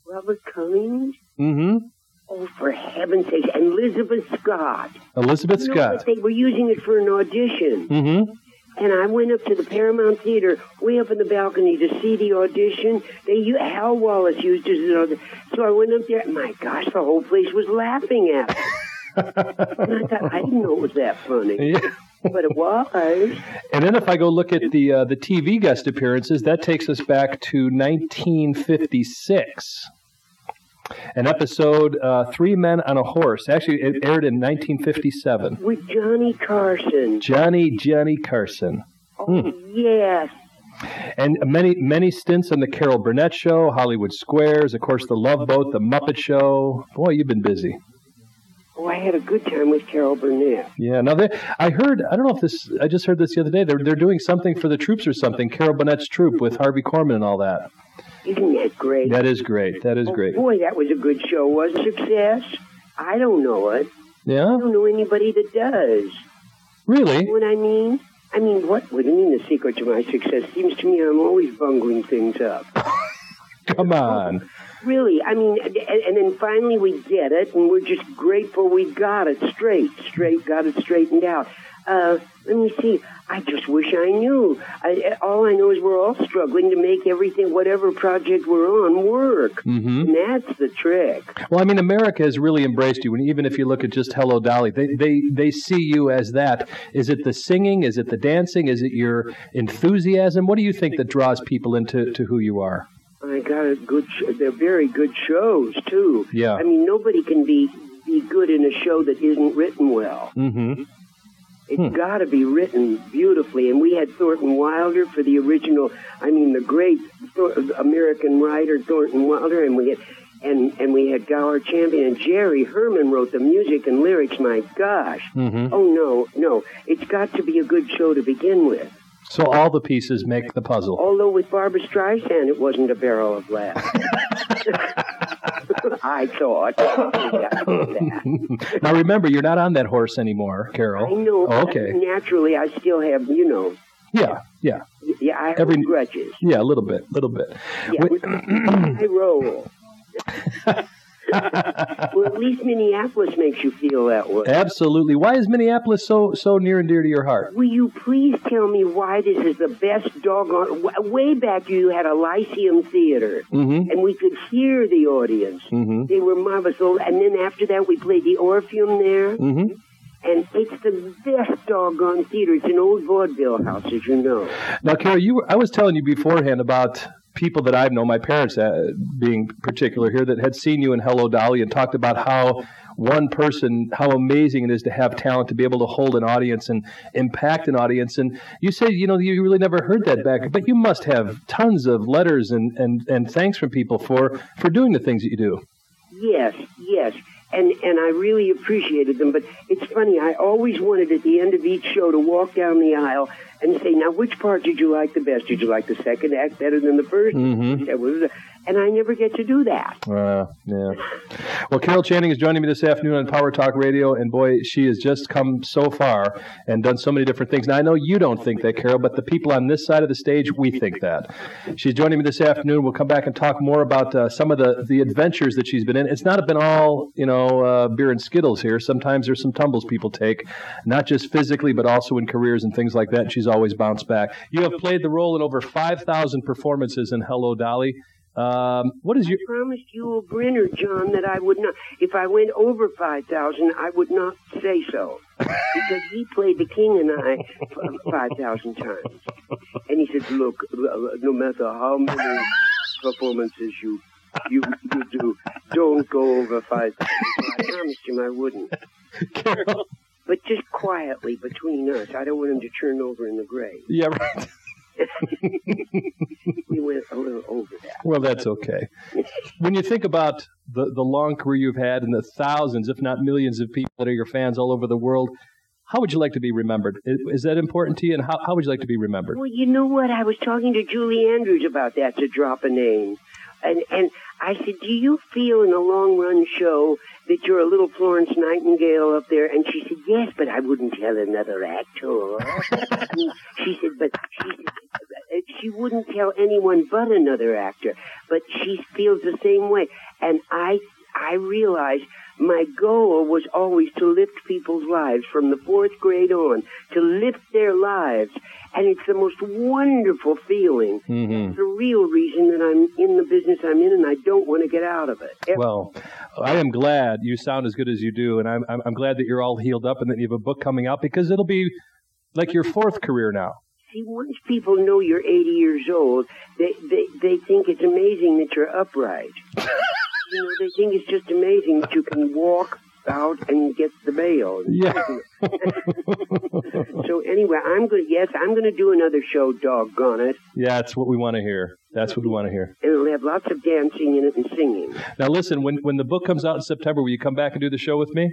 Robert Cummings? Mm-hmm. Oh, for heaven's sake. And Elizabeth Scott. Elizabeth You know, Scott. they were using it for an audition. Mm-hmm. And I went up to the Paramount Theater, way up in the balcony, to see the audition. They Hal Wallis used it as an audition. So I went up there. My gosh, the whole place was laughing at me. and I thought I didn't know it was that funny, *laughs* Yeah. but it was. And then if I go look at the uh, the TV guest appearances, that takes us back to 1956. An episode, uh, Three Men on a Horse. Actually, it aired in 1957. With Johnny Carson. Johnny Johnny Carson. Oh yes. And many many stints on the Carol Burnett Show, Hollywood Squares, of course, the Love Boat, the Muppet Show. Boy, you've been busy. Oh, I had a good time with Carol Burnett. Yeah. Now, they, I heard. I don't know if this. I just heard this the other day. They're they're doing something for the troops or something. Carol Burnett's troop with Harvey Korman and all that. Isn't that great? That is great. That is Oh, great. boy, that was a good show. Was it success? I don't know it. Yeah. I don't know anybody that does. Really? You know what I mean? I mean, what, what do you mean the secret to my success? Seems to me I'm always bungling things up. *laughs* Come on. Really, I mean, and, and then finally we get it, and we're just grateful we got it straight, straight, got it straightened out. Uh, let me see. I just wish I knew. I, all I know is we're all struggling to make everything, whatever project we're on, work. hmm And that's the trick. Well, I mean, America has really embraced you, and even if you look at just Hello Dolly, they they they see you as that. Is it the singing? Is it the dancing? Is it your enthusiasm? What do you think that draws people into to who you are? I got a good. Sh- they're very good shows too. Yeah. I mean, nobody can be be good in a show that isn't written well. Mm-hmm. It's Hmm. got to be written beautifully. And we had Thornton Wilder for the original. I mean, the great Thor- American writer Thornton Wilder, and we had. And, and we had Gower Champion and Jerry Herman wrote the music and lyrics. My gosh! Mm-hmm. Oh no, no! It's got to be a good show to begin with. So all the pieces make the puzzle. Although with Barbra Streisand, it wasn't a barrel of laughs. I thought. Now remember, you're not on that horse anymore, Carol. I know. Oh, okay. Naturally, I still have, you know, Yeah, yeah. Yeah, I Every- hold grudges. Yeah, a little bit, a little bit. Yeah, Wait- I roll. *clears throat* *laughs* well, at least Minneapolis makes you feel that way. Absolutely. Why is Minneapolis so so near and dear to your heart? Will you please tell me why this is the best doggone? Way back, you had a Lyceum Theater, Mm-hmm. and we could hear the audience. Mm-hmm. They were marvelous. And then after that, we played the Orpheum there, Mm-hmm. and it's the best doggone theater. It's an old vaudeville house, as you know. Now, Carol, you were, I was telling you beforehand about people that I've known, my parents uh, being particular here, that had seen you in Hello Dolly and talked about how one person, how amazing it is to have talent to be able to hold an audience and impact an audience. And you say, you know, you really never heard that back, but you must have tons of letters and, and, and thanks from people for, for doing the things that you do. Yes, yes. And and I really appreciated them. But it's funny, I always wanted at the end of each show to walk down the aisle and say, Now which part did you like the best? Did you like the second act better than the 1st Mhm. And I never get to do that. Uh, yeah. Well, Carol Channing is joining me this afternoon on Power Talk Radio, and boy, she has just come so far and done so many different things. Now, I know you don't think that, Carol, but the people on this side of the stage, we think that. She's joining me this afternoon. We'll come back and talk more about uh, some of the, the adventures that she's been in. It's not been all, you know, uh, beer and skittles here. Sometimes there's some tumbles people take, not just physically, but also in careers and things like that. And she's always bounce back. You have played the role in over 5,000 performances in Hello, Dolly. Um, what is your I promised Yul Brynner, John, that I would not. If I went over five thousand, I would not say so *laughs* because he played the king and I five thousand times. And he said, "Look, no matter how many performances you you you do, don't go over five thousand. So I promised him I wouldn't. *laughs* Carol? But just quietly between us. I don't want him to turn over in the grave. Yeah, right. *laughs* *laughs* We went a little over that. Well, that's okay. When you think about the, the long career you've had and the thousands, if not millions, of people that are your fans all over the world, how would you like to be remembered? Is, is that important to you? And how, how would you like to be remembered? Well, you know what? I was talking to Julie Andrews about that to drop a name. And and I said, Do you feel in a long run show that you're a little Florence Nightingale up there? And she said, Yes, but I wouldn't tell another actor. *laughs* she said, But she said, uh, she wouldn't tell anyone but another actor. But she feels the same way. And I I realized my goal was always to lift people's lives from the fourth grade on, to lift their lives. And it's the most wonderful feeling. Mm-hmm. It's the real reason that I'm in the business I'm in, and I don't want to get out of it. Well, I am glad you sound as good as you do, and I'm, I'm, I'm glad that you're all healed up and that you have a book coming out because it'll be like your fourth career now. See, once people know you're 80 years old, they, they, they think it's amazing that you're upright. *laughs* you know, they think it's just amazing that you can walk out and get the bail. *laughs* Yeah. So anyway, I'm going. to Yes, I'm going to do another show. Doggone it! Yeah, that's what we want to hear. That's what we want to hear. And it'll have lots of dancing in it and singing. Now, listen, when, when the book comes out in September, will you come back and do the show with me?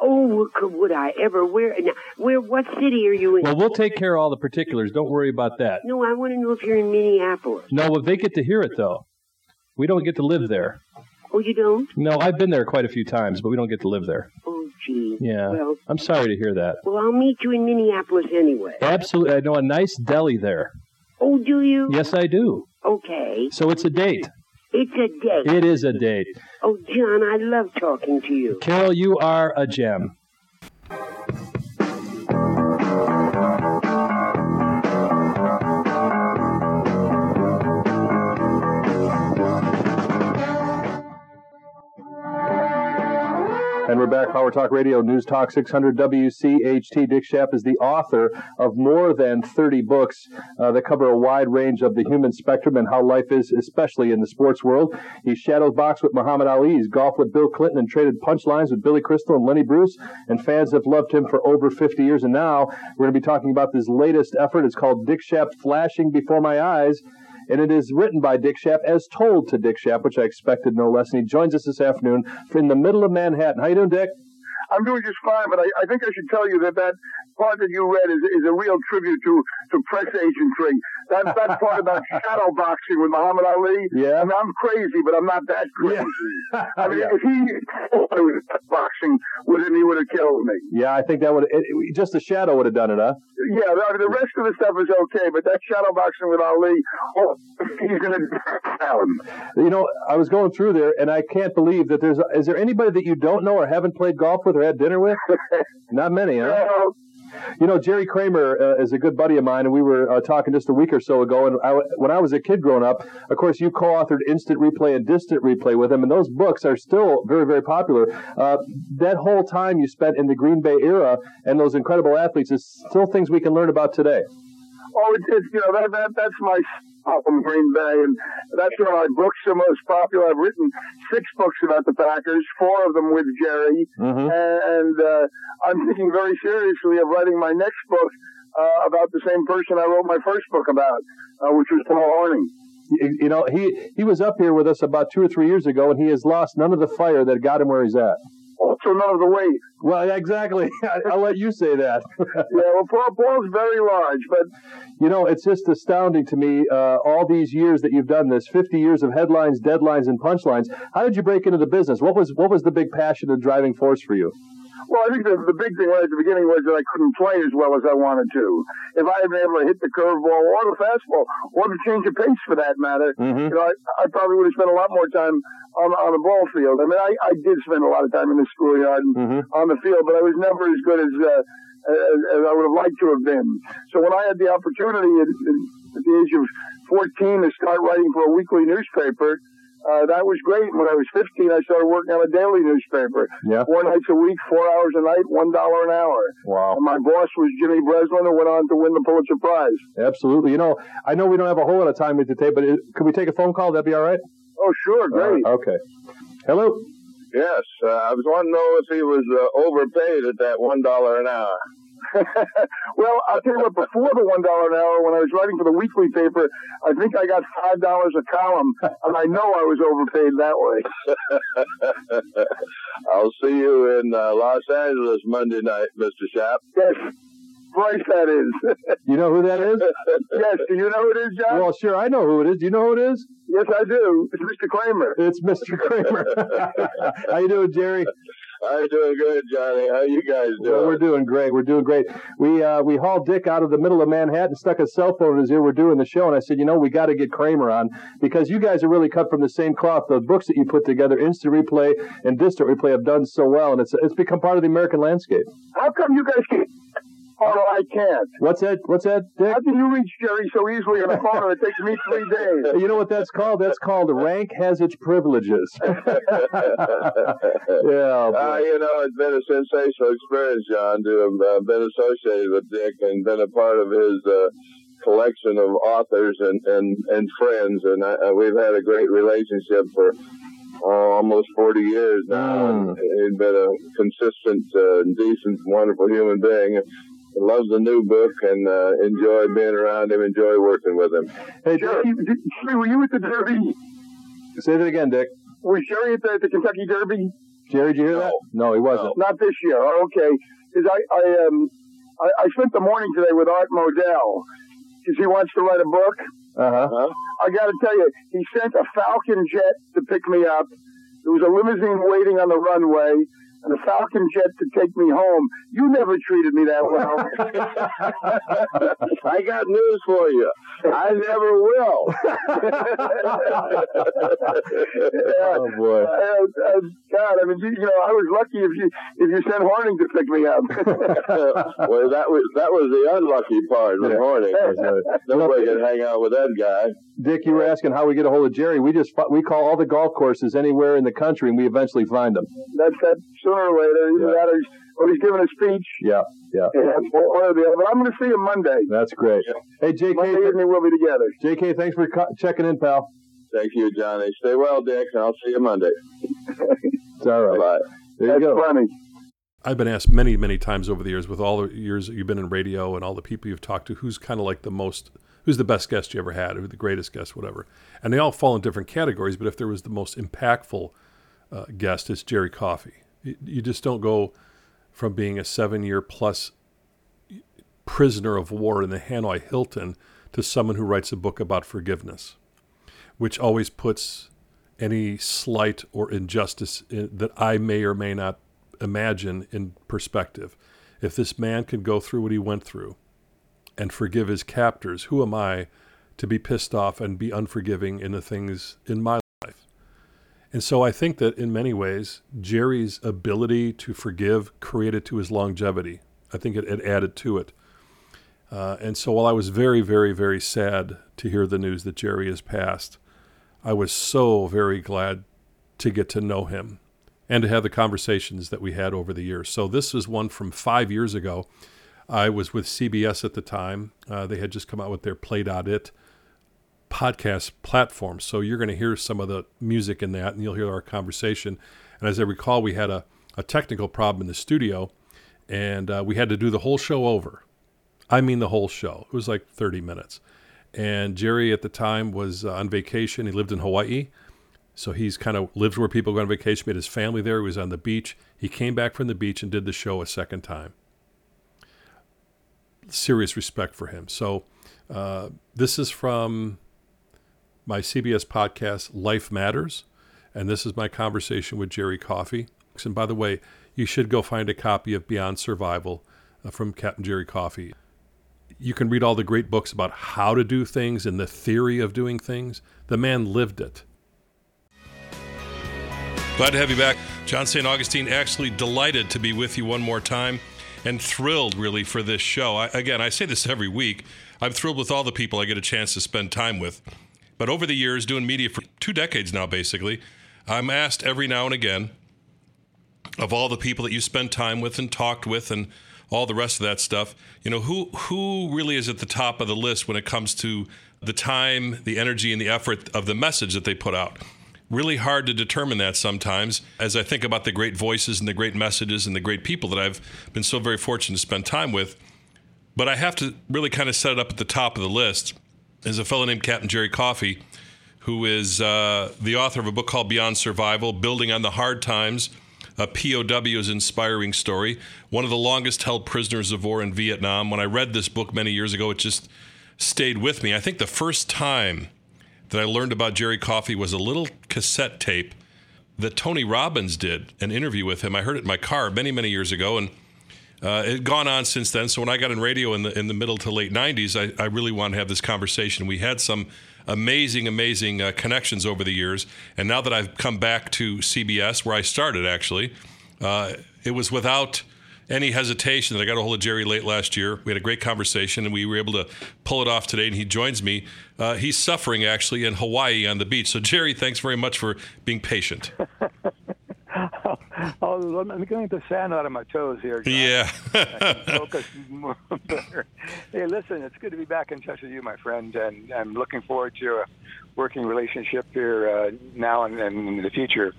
Oh, would- would I ever? Where? Now, where? What city are you in? Well, we'll take care of all the particulars. Don't worry about that. no, I want to know if you're in Minneapolis. No, well, they get to hear it, though. We don't get to live there. Oh, you don't? No, I've been there quite a few times, but we don't get to live there. Oh, gee. Yeah. Well, I'm sorry to hear that. well, I'll meet you in Minneapolis anyway. Absolutely. I know a nice deli there. Oh, do you? Yes, I do. Okay. So it's a date. It's a date. It is a date. Oh, John, I love talking to you. Carol, you are a gem. And we're back, Power Talk Radio, News Talk 600 WCHT. Dick Schaap is the author of more than 30 books uh, that cover a wide range of the human spectrum and how life is, especially in the sports world. He shadows boxed with Muhammad Ali, he's golfed with Bill Clinton, and traded punchlines with Billy Crystal and Lenny Bruce. And fans have loved him for over 50 years. And now we're going to be talking about this latest effort. It's called Dick Schaap Flashing Before My Eyes and it is written by Dick Schaap as told to Dick Schaap, which I expected no less. And he joins us this afternoon in the middle of Manhattan. How you doing, Dick? I'm doing just fine, but I, I think I should tell you that that part that you read is, is a real tribute to, to press agentry. That, that's part that *laughs* shadow boxing with Muhammad Ali. Yeah. I mean, I'm crazy, but I'm not that crazy. Yeah. *laughs* I mean, Yeah. if he was boxing with him, he would have killed me. Yeah, I think that would it, it- just the shadow would have done it, huh? Yeah, I mean, the rest of the stuff is okay, but that shadow boxing with Ali, oh, *laughs* he's going to down. You know, I was going through there, and I can't believe that there's. Is there anybody that you don't know or haven't played golf with or had dinner with? Not many, huh? Uh, You know, Jerry Kramer uh, is a good buddy of mine, and we were uh, talking just a week or so ago. And I, when I was a kid growing up, of course, you co-authored Instant Replay and Distant Replay with him, and those books are still very, very popular. Uh, that whole time you spent in the Green Bay era and those incredible athletes is still things we can learn about today. Oh, it's, it's you know that, that that's my in Green Bay, and that's where my books are most popular. I've written six books about the Packers, four of them with Jerry, Mm-hmm. and uh, I'm thinking very seriously of writing my next book uh, about the same person I wrote my first book about, uh, which was Paul Hornung. You, you know, he he was up here with us about two or three years ago, and he has lost none of the fire that got him where he's at. Also, none of the weight. Well, exactly. *laughs* I'll let you say that. *laughs* Yeah, well, Paul, Paul's very large, but You know, it's just astounding to me, uh, all these years that you've done this, 50 years of headlines, deadlines, and punchlines. How did you break into the business? What was what was the big passion and driving force for you? Well, I think the, the big thing right at the beginning was that I couldn't play as well as I wanted to. If I had been able to hit the curveball or the fastball or the change of pace for that matter, Mhm. you know, I, I probably would have spent a lot more time on, on the ball field. I mean, I, I did spend a lot of time in the schoolyard and Mhm. on the field, but I was never as good as, uh, as, as I would have liked to have been. So when I had the opportunity at, at the age of 14 to start writing for a weekly newspaper, uh, that was great. When I was 15, I started working on a daily newspaper. Yeah. Four nights a week, four hours a night, one dollar an hour. Wow. And my boss was Jimmy Breslin, who went on to win the Pulitzer Prize. Absolutely. You know, I know we don't have a whole lot of time with today, but it, could we take a phone call? That'd be all right? Oh, sure, great. Uh, okay. Hello. Yes, uh, I was wanting to know if he was uh, overpaid at that one dollar an hour. *laughs* well, I'll tell you what, before the one dollar an hour, when I was writing for the weekly paper, I think I got five dollars a column, and I know I was overpaid that way. *laughs* I'll see you in uh, Los Angeles Monday night, Mr. Schaap. Yes, Bryce, that is. *laughs* You know who that is? yes, do you know who it is, John? Well, sure, I know who it is. Do you know who it is? yes, I do. It's Mr. Kramer. It's Mr. Kramer. How you doing, Jerry? I'm doing good, Johnny. How you guys doing? Well, we're doing great. We're doing great. We uh, we hauled Dick out of the middle of Manhattan, stuck a cell phone in his ear. We're doing the show, and I said, you know, we got to get Kramer on because you guys are really cut from the same cloth. The books that you put together, Instant Replay and Distant Replay, have done so well, and it's it's become part of the American landscape. How come you guys can? Oh, no, I can't. What's that? What's that, Dick? How can you reach Jerry so easily on the phone and it takes me three days? *laughs* You know what that's called? That's called rank has its privileges. *laughs* yeah. Uh, you know, it's been a sensational experience, John, to have uh, been associated with Dick and been a part of his uh, collection of authors and, and, and friends. And uh, we've had a great relationship for oh, almost 40 years now. Mm. And he's been a consistent, uh, decent, wonderful human being. I love the new book and uh, enjoy being around him, enjoy working with him. Hey, Dick, Jerry, did- were you at the Derby? say that again, Dick. Was Jerry at the, the Kentucky Derby? Jerry, did you hear that? No, he wasn't. Not this year. Oh, okay. Because I, I, um, I, I spent the morning today with Art Modell because he wants to write a book. Uh huh. Huh? I got to tell you, he sent a Falcon jet to pick me up. There was a limousine waiting on the runway and a Falcon jet to take me home. You never treated me that well. *laughs* I got news for you. I never will. *laughs* Oh boy. Uh, uh, God, I mean, you, you know, I was lucky if you if you sent Hornung to pick me up. *laughs* well, that was that was the unlucky part with Yeah. Hornung. Nobody can hang out with that guy. Dick, you were asking how we get a hold of Jerry. We just we call all the golf courses anywhere in the country, and we eventually find them. That's that sooner or later. Either Yeah. that or he's, or he's giving a speech. Yeah, yeah, Yeah, or, or the other. But I'm going to see him Monday. that's great. Hey, Monday JK, evening we'll be together. JK, thanks for co- checking in, pal. Thank you, Johnny. Stay well, Dick, and I'll see you Monday. It's all right. Bye. There you That's go. funny. I've been asked many, many times over the years, with all the years that you've been in radio and all the people you've talked to, who's kind of like the most, who's the best guest you ever had, or the greatest guest, whatever. And they all fall in different categories. But if there was the most impactful uh, guest, it's Jerry Coffee. You, just don't go from being a seven-year plus prisoner of war in the Hanoi Hilton to someone who writes a book about forgiveness, which always puts any slight or injustice in, that I may or may not imagine in perspective. If this man can go through what he went through and forgive his captors, who am I to be pissed off and be unforgiving in the things in my life? And so I think that in many ways, Jerry's ability to forgive created to his longevity. I think it, it added to it. Uh, and so while I was very, very, very sad to hear the news that Jerry has passed, I was so very glad to get to know him and to have the conversations that we had over the years. So this is one from five years ago. I was with CBS at the time. Uh, they had just come out with their Play.it podcast platform. So you're going to hear some of the music in that and you'll hear our conversation. And as I recall, we had a, a technical problem in the studio and uh, we had to do the whole show over. I mean, the whole show. It was like 30 minutes. And Jerry at the time was uh, on vacation. He lived in Hawaii. So he's kind of lives where people go on vacation, made his family there. He was on the beach. He came back from the beach and did the show a second time. Serious respect for him. So uh, this is from my CBS podcast, Life Matters. And this is my conversation with Jerry Coffee. And by the way, you should go find a copy of Beyond Survival uh, from Captain Jerry Coffee you can read all the great books about how to do things and the theory of doing things. The man lived it. Glad to have you back. John St. Augustine, actually delighted to be with you one more time and thrilled really for this show. I, again, I say this every week. I'm thrilled with all the people I get a chance to spend time with. But over the years, doing media for two decades now, basically, I'm asked every now and again of all the people that you spend time with and talked with and all the rest of that stuff. You know, who who really is at the top of the list when it comes to the time, the energy, and the effort of the message that they put out? Really hard to determine that sometimes as I think about the great voices and the great messages and the great people that I've been so very fortunate to spend time with. But I have to really kind of set it up at the top of the list is a fellow named Captain Jerry Coffee, who is uh, the author of a book called Beyond Survival Building on the Hard Times a POW's inspiring story, one of the longest held prisoners of war in Vietnam. When I read this book many years ago, it just stayed with me. I think the first time that I learned about Jerry Coffee was a little cassette tape that Tony Robbins did an interview with him. I heard it in my car many, many years ago, and uh, it gone on since then. So when I got in radio in the in the middle to late '90s, I, I really wanted to have this conversation. We had some amazing, amazing uh, connections over the years. And now that I've come back to CBS, where I started actually, uh, it was without any hesitation that I got a hold of Jerry late last year. We had a great conversation and we were able to pull it off today. And he joins me. Uh, he's suffering actually in Hawaii on the beach. So, Jerry, thanks very much for being patient. *laughs* *laughs* oh, I'm getting the sand out of my toes here. John. Yeah. *laughs* *laughs* focus more better. Hey, listen, it's good to be back in touch with you, my friend, and I'm looking forward to a working relationship here uh, now and, and, in the future.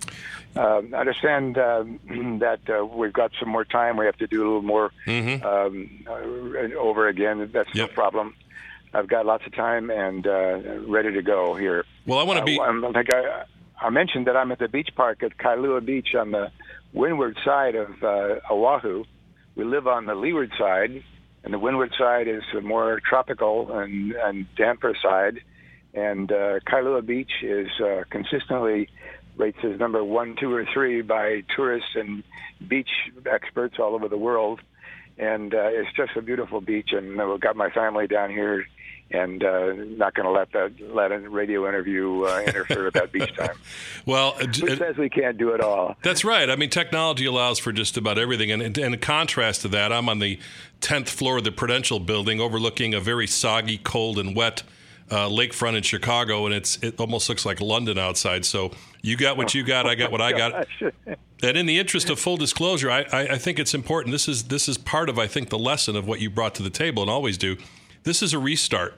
Um, I understand um, *clears throat* that uh, we've got some more time. We have to do a little more mm-hmm. um, uh, over again. That's yep. no problem. I've got lots of time and uh, ready to go here. Well, I want to be. I think I, I mentioned that I'm at the beach park at Kailua Beach on the windward side of uh, Oahu. We live on the leeward side, and the windward side is a more tropical and, and damper side. And uh, Kailua Beach is uh, consistently rates as number one, two, or three by tourists and beach experts all over the world. And uh, it's just a beautiful beach, and I've got my family down here and uh, not going to let that let a radio interview uh, interfere with that beach time. *laughs* well, who says we can't do it all? That's right. I mean, technology allows for just about everything, and, and in contrast to that, I'm on the tenth floor of the Prudential Building, overlooking a very soggy, cold, and wet. Uh, lakefront in Chicago, and it's it almost looks like London outside. So you got what you got, I got what I got. *laughs* And in the interest of full disclosure, I, I, I think it's important. This is this is part of I think the lesson of what you brought to the table and always do this is a restart.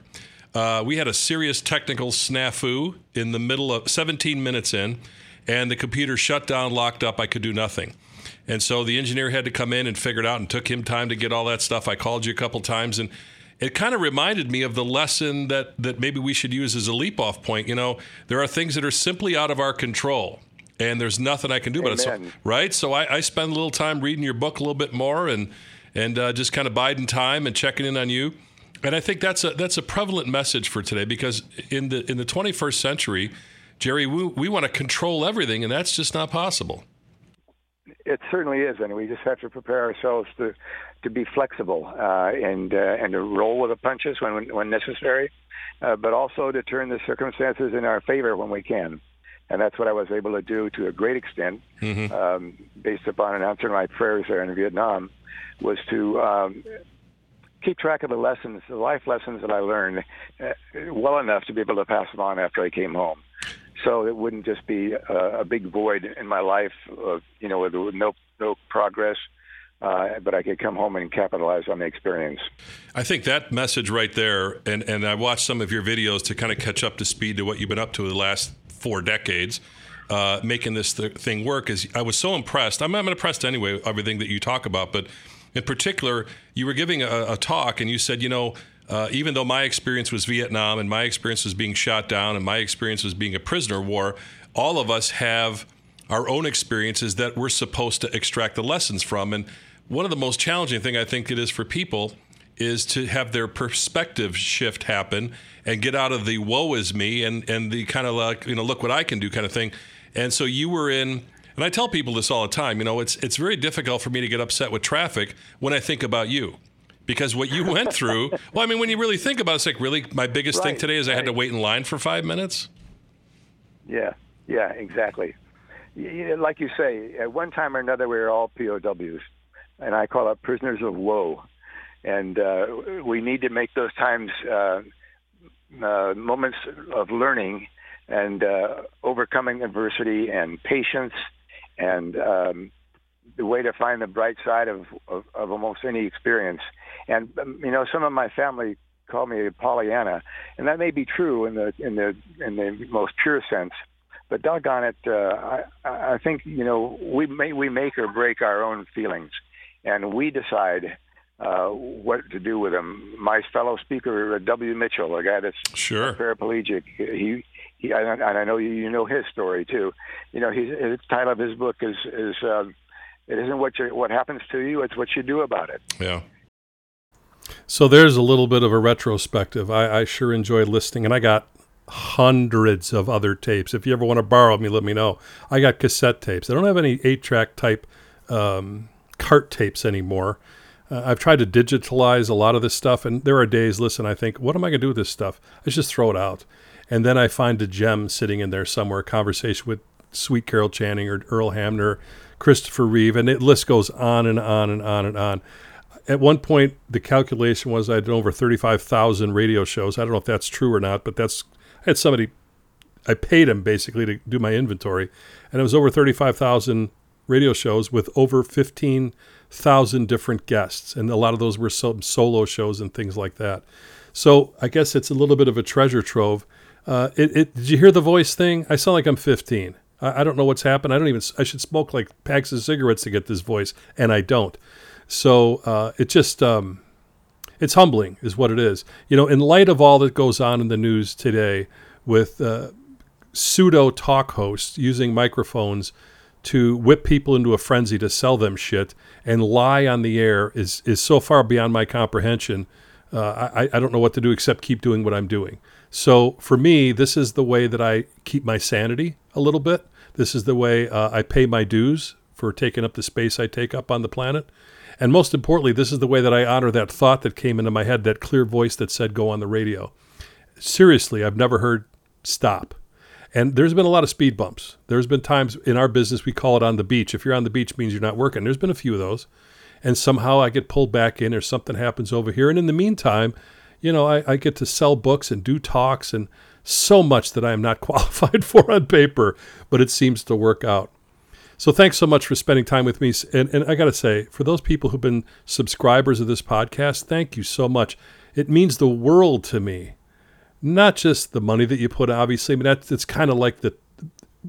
Uh, we had a serious technical snafu in the middle of 17 minutes in, and the computer shut down, locked up. I could do nothing. And so the engineer had to come in and figure it out and took him time to get all that stuff. I called you a couple times and it kind of reminded me of the lesson that that maybe we should use as a leap off point. You know, there are things that are simply out of our control. And there's nothing I can do about it. So, right? So I, I spend a little time reading your book a little bit more and and uh, just kind of biding time and checking in on you. And I think that's a that's a prevalent message for today because in the in the 21st century, Jerry, we, we want to control everything, and that's just not possible. It certainly is, and we just have to prepare ourselves to to be flexible uh, and uh, and to roll with the punches when when necessary, uh, but also to turn the circumstances in our favor when we can. And that's what I was able to do to a great extent, mm-hmm. um, based upon an answering my prayers there in Vietnam, was to um, keep track of the lessons, the life lessons that I learned, uh, well enough to be able to pass them on after I came home so it wouldn't just be a, a big void in my life of you know with no no progress. Uh, but I could come home and capitalize on the experience. I think that message right there, and, and I watched some of your videos to kind of catch up to speed to what you've been up to the last four decades, uh, making this th- thing work. Is I was so impressed. I'm, I'm impressed anyway, everything that you talk about, but in particular, you were giving a, a talk and you said, you know, uh, even though my experience was Vietnam and my experience was being shot down and my experience was being a prisoner of war, all of us have our own experiences that we're supposed to extract the lessons from. And one of the most challenging thing I think it is for people is to have their perspective shift happen and get out of the woe is me and, and the kind of like, you know, look what I can do kind of thing. And so you were in, and I tell people this all the time, you know, it's, it's very difficult for me to get upset with traffic when I think about you because what you went through. *laughs* well, I mean, when you really think about it, it's like really my biggest right, thing today is I had to wait in line for five minutes. Yeah, yeah, exactly. Like you say, at one time or another, we were all POWs, and I call it prisoners of woe. And uh, we need to make those times uh, uh, moments of learning and uh, overcoming adversity and patience and um, the way to find the bright side of, of, of almost any experience. And um, you know, some of my family call me Pollyanna, and that may be true in the in the in the most pure sense. But doggone it, uh, I, I think you know we may we make or break our own feelings, and we decide uh, what to do with them. My fellow speaker, uh, W. Mitchell, a guy that's sure paraplegic, he he, and I know you, you know his story too. You know, his, his title of his book is is uh, it isn't what you what happens to you; it's what you do about it. Yeah. So there's a little bit of a retrospective. I, I sure enjoyed listening, and I got hundreds of other tapes. If you ever want to borrow me, let me know. I got cassette tapes. I don't have any eight-track type um, cart tapes anymore. Uh, I've tried to digitalize a lot of this stuff, and there are days, listen, I think, what am I going to do with this stuff? I just throw it out. And then I find a gem sitting in there somewhere, conversation with Sweet Carol Channing or Earl Hamner, Christopher Reeve, and the list goes on and on and on and on at one point, the calculation was I had over 35,000 radio shows. I don't know if that's true or not, but that's, I had somebody, I paid him basically to do my inventory, and it was over 35,000 radio shows with over 15,000 different guests. And a lot of those were some solo shows and things like that. So I guess it's a little bit of a treasure trove. Uh, it, it, did you hear the voice thing? I sound like I'm 15. I, I don't know what's happened. I don't even, I should smoke like packs of cigarettes to get this voice, and I don't. So uh, it just um, it's humbling, is what it is. You know, in light of all that goes on in the news today, with uh, pseudo talk hosts using microphones to whip people into a frenzy to sell them shit and lie on the air is is so far beyond my comprehension. Uh, I, I don't know what to do except keep doing what I'm doing. So for me, this is the way that I keep my sanity a little bit. This is the way uh, I pay my dues for taking up the space I take up on the planet. And most importantly, this is the way that I honor that thought that came into my head, that clear voice that said, go on the radio. Seriously, I've never heard stop. And there's been a lot of speed bumps. There's been times in our business we call it on the beach. If you're on the beach means you're not working. There's been a few of those. And somehow I get pulled back in or something happens over here. And in the meantime, you know, I, I get to sell books and do talks and so much that I am not *laughs* qualified for on paper, but it seems to work out. So thanks so much for spending time with me. And, and I got to say, for those people who've been subscribers of this podcast, thank you so much. It means the world to me. Not just the money that you put, obviously, but that's it's kind of like the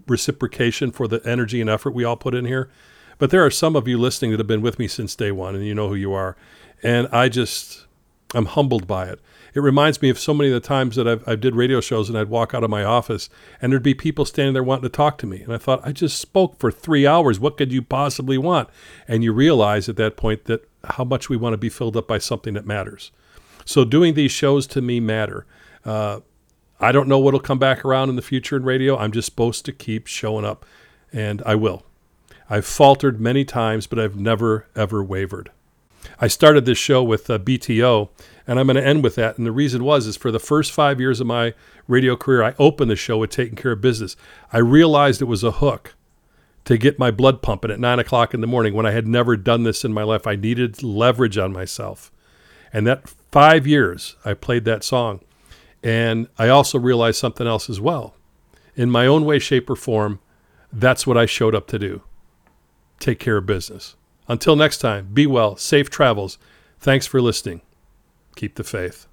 reciprocation for the energy and effort we all put in here. But there are some of you listening that have been with me since day one, and you know who you are. And I just, I'm humbled by it it reminds me of so many of the times that I've, I did radio shows and I'd walk out of my office and there'd be people standing there wanting to talk to me. And I thought, I just spoke for three hours. What could you possibly want? And you realize at that point that how much we want to be filled up by something that matters. So doing these shows to me matter. Uh, I don't know what'll come back around in the future in radio. I'm just supposed to keep showing up, and I will. I've faltered many times, but I've never, ever wavered. I started this show with uh, BTO, and I'm going to end with that. And the reason was is for the first five years of my radio career, I opened the show with taking care of business. I realized it was a hook to get my blood pumping at nine o'clock in the morning when I had never done this in my life. I needed leverage on myself. And that five years, I played that song. And I also realized something else as well. In my own way, shape, or form, that's what I showed up to do take care of business. Until next time, be well, safe travels. Thanks for listening. Keep the faith.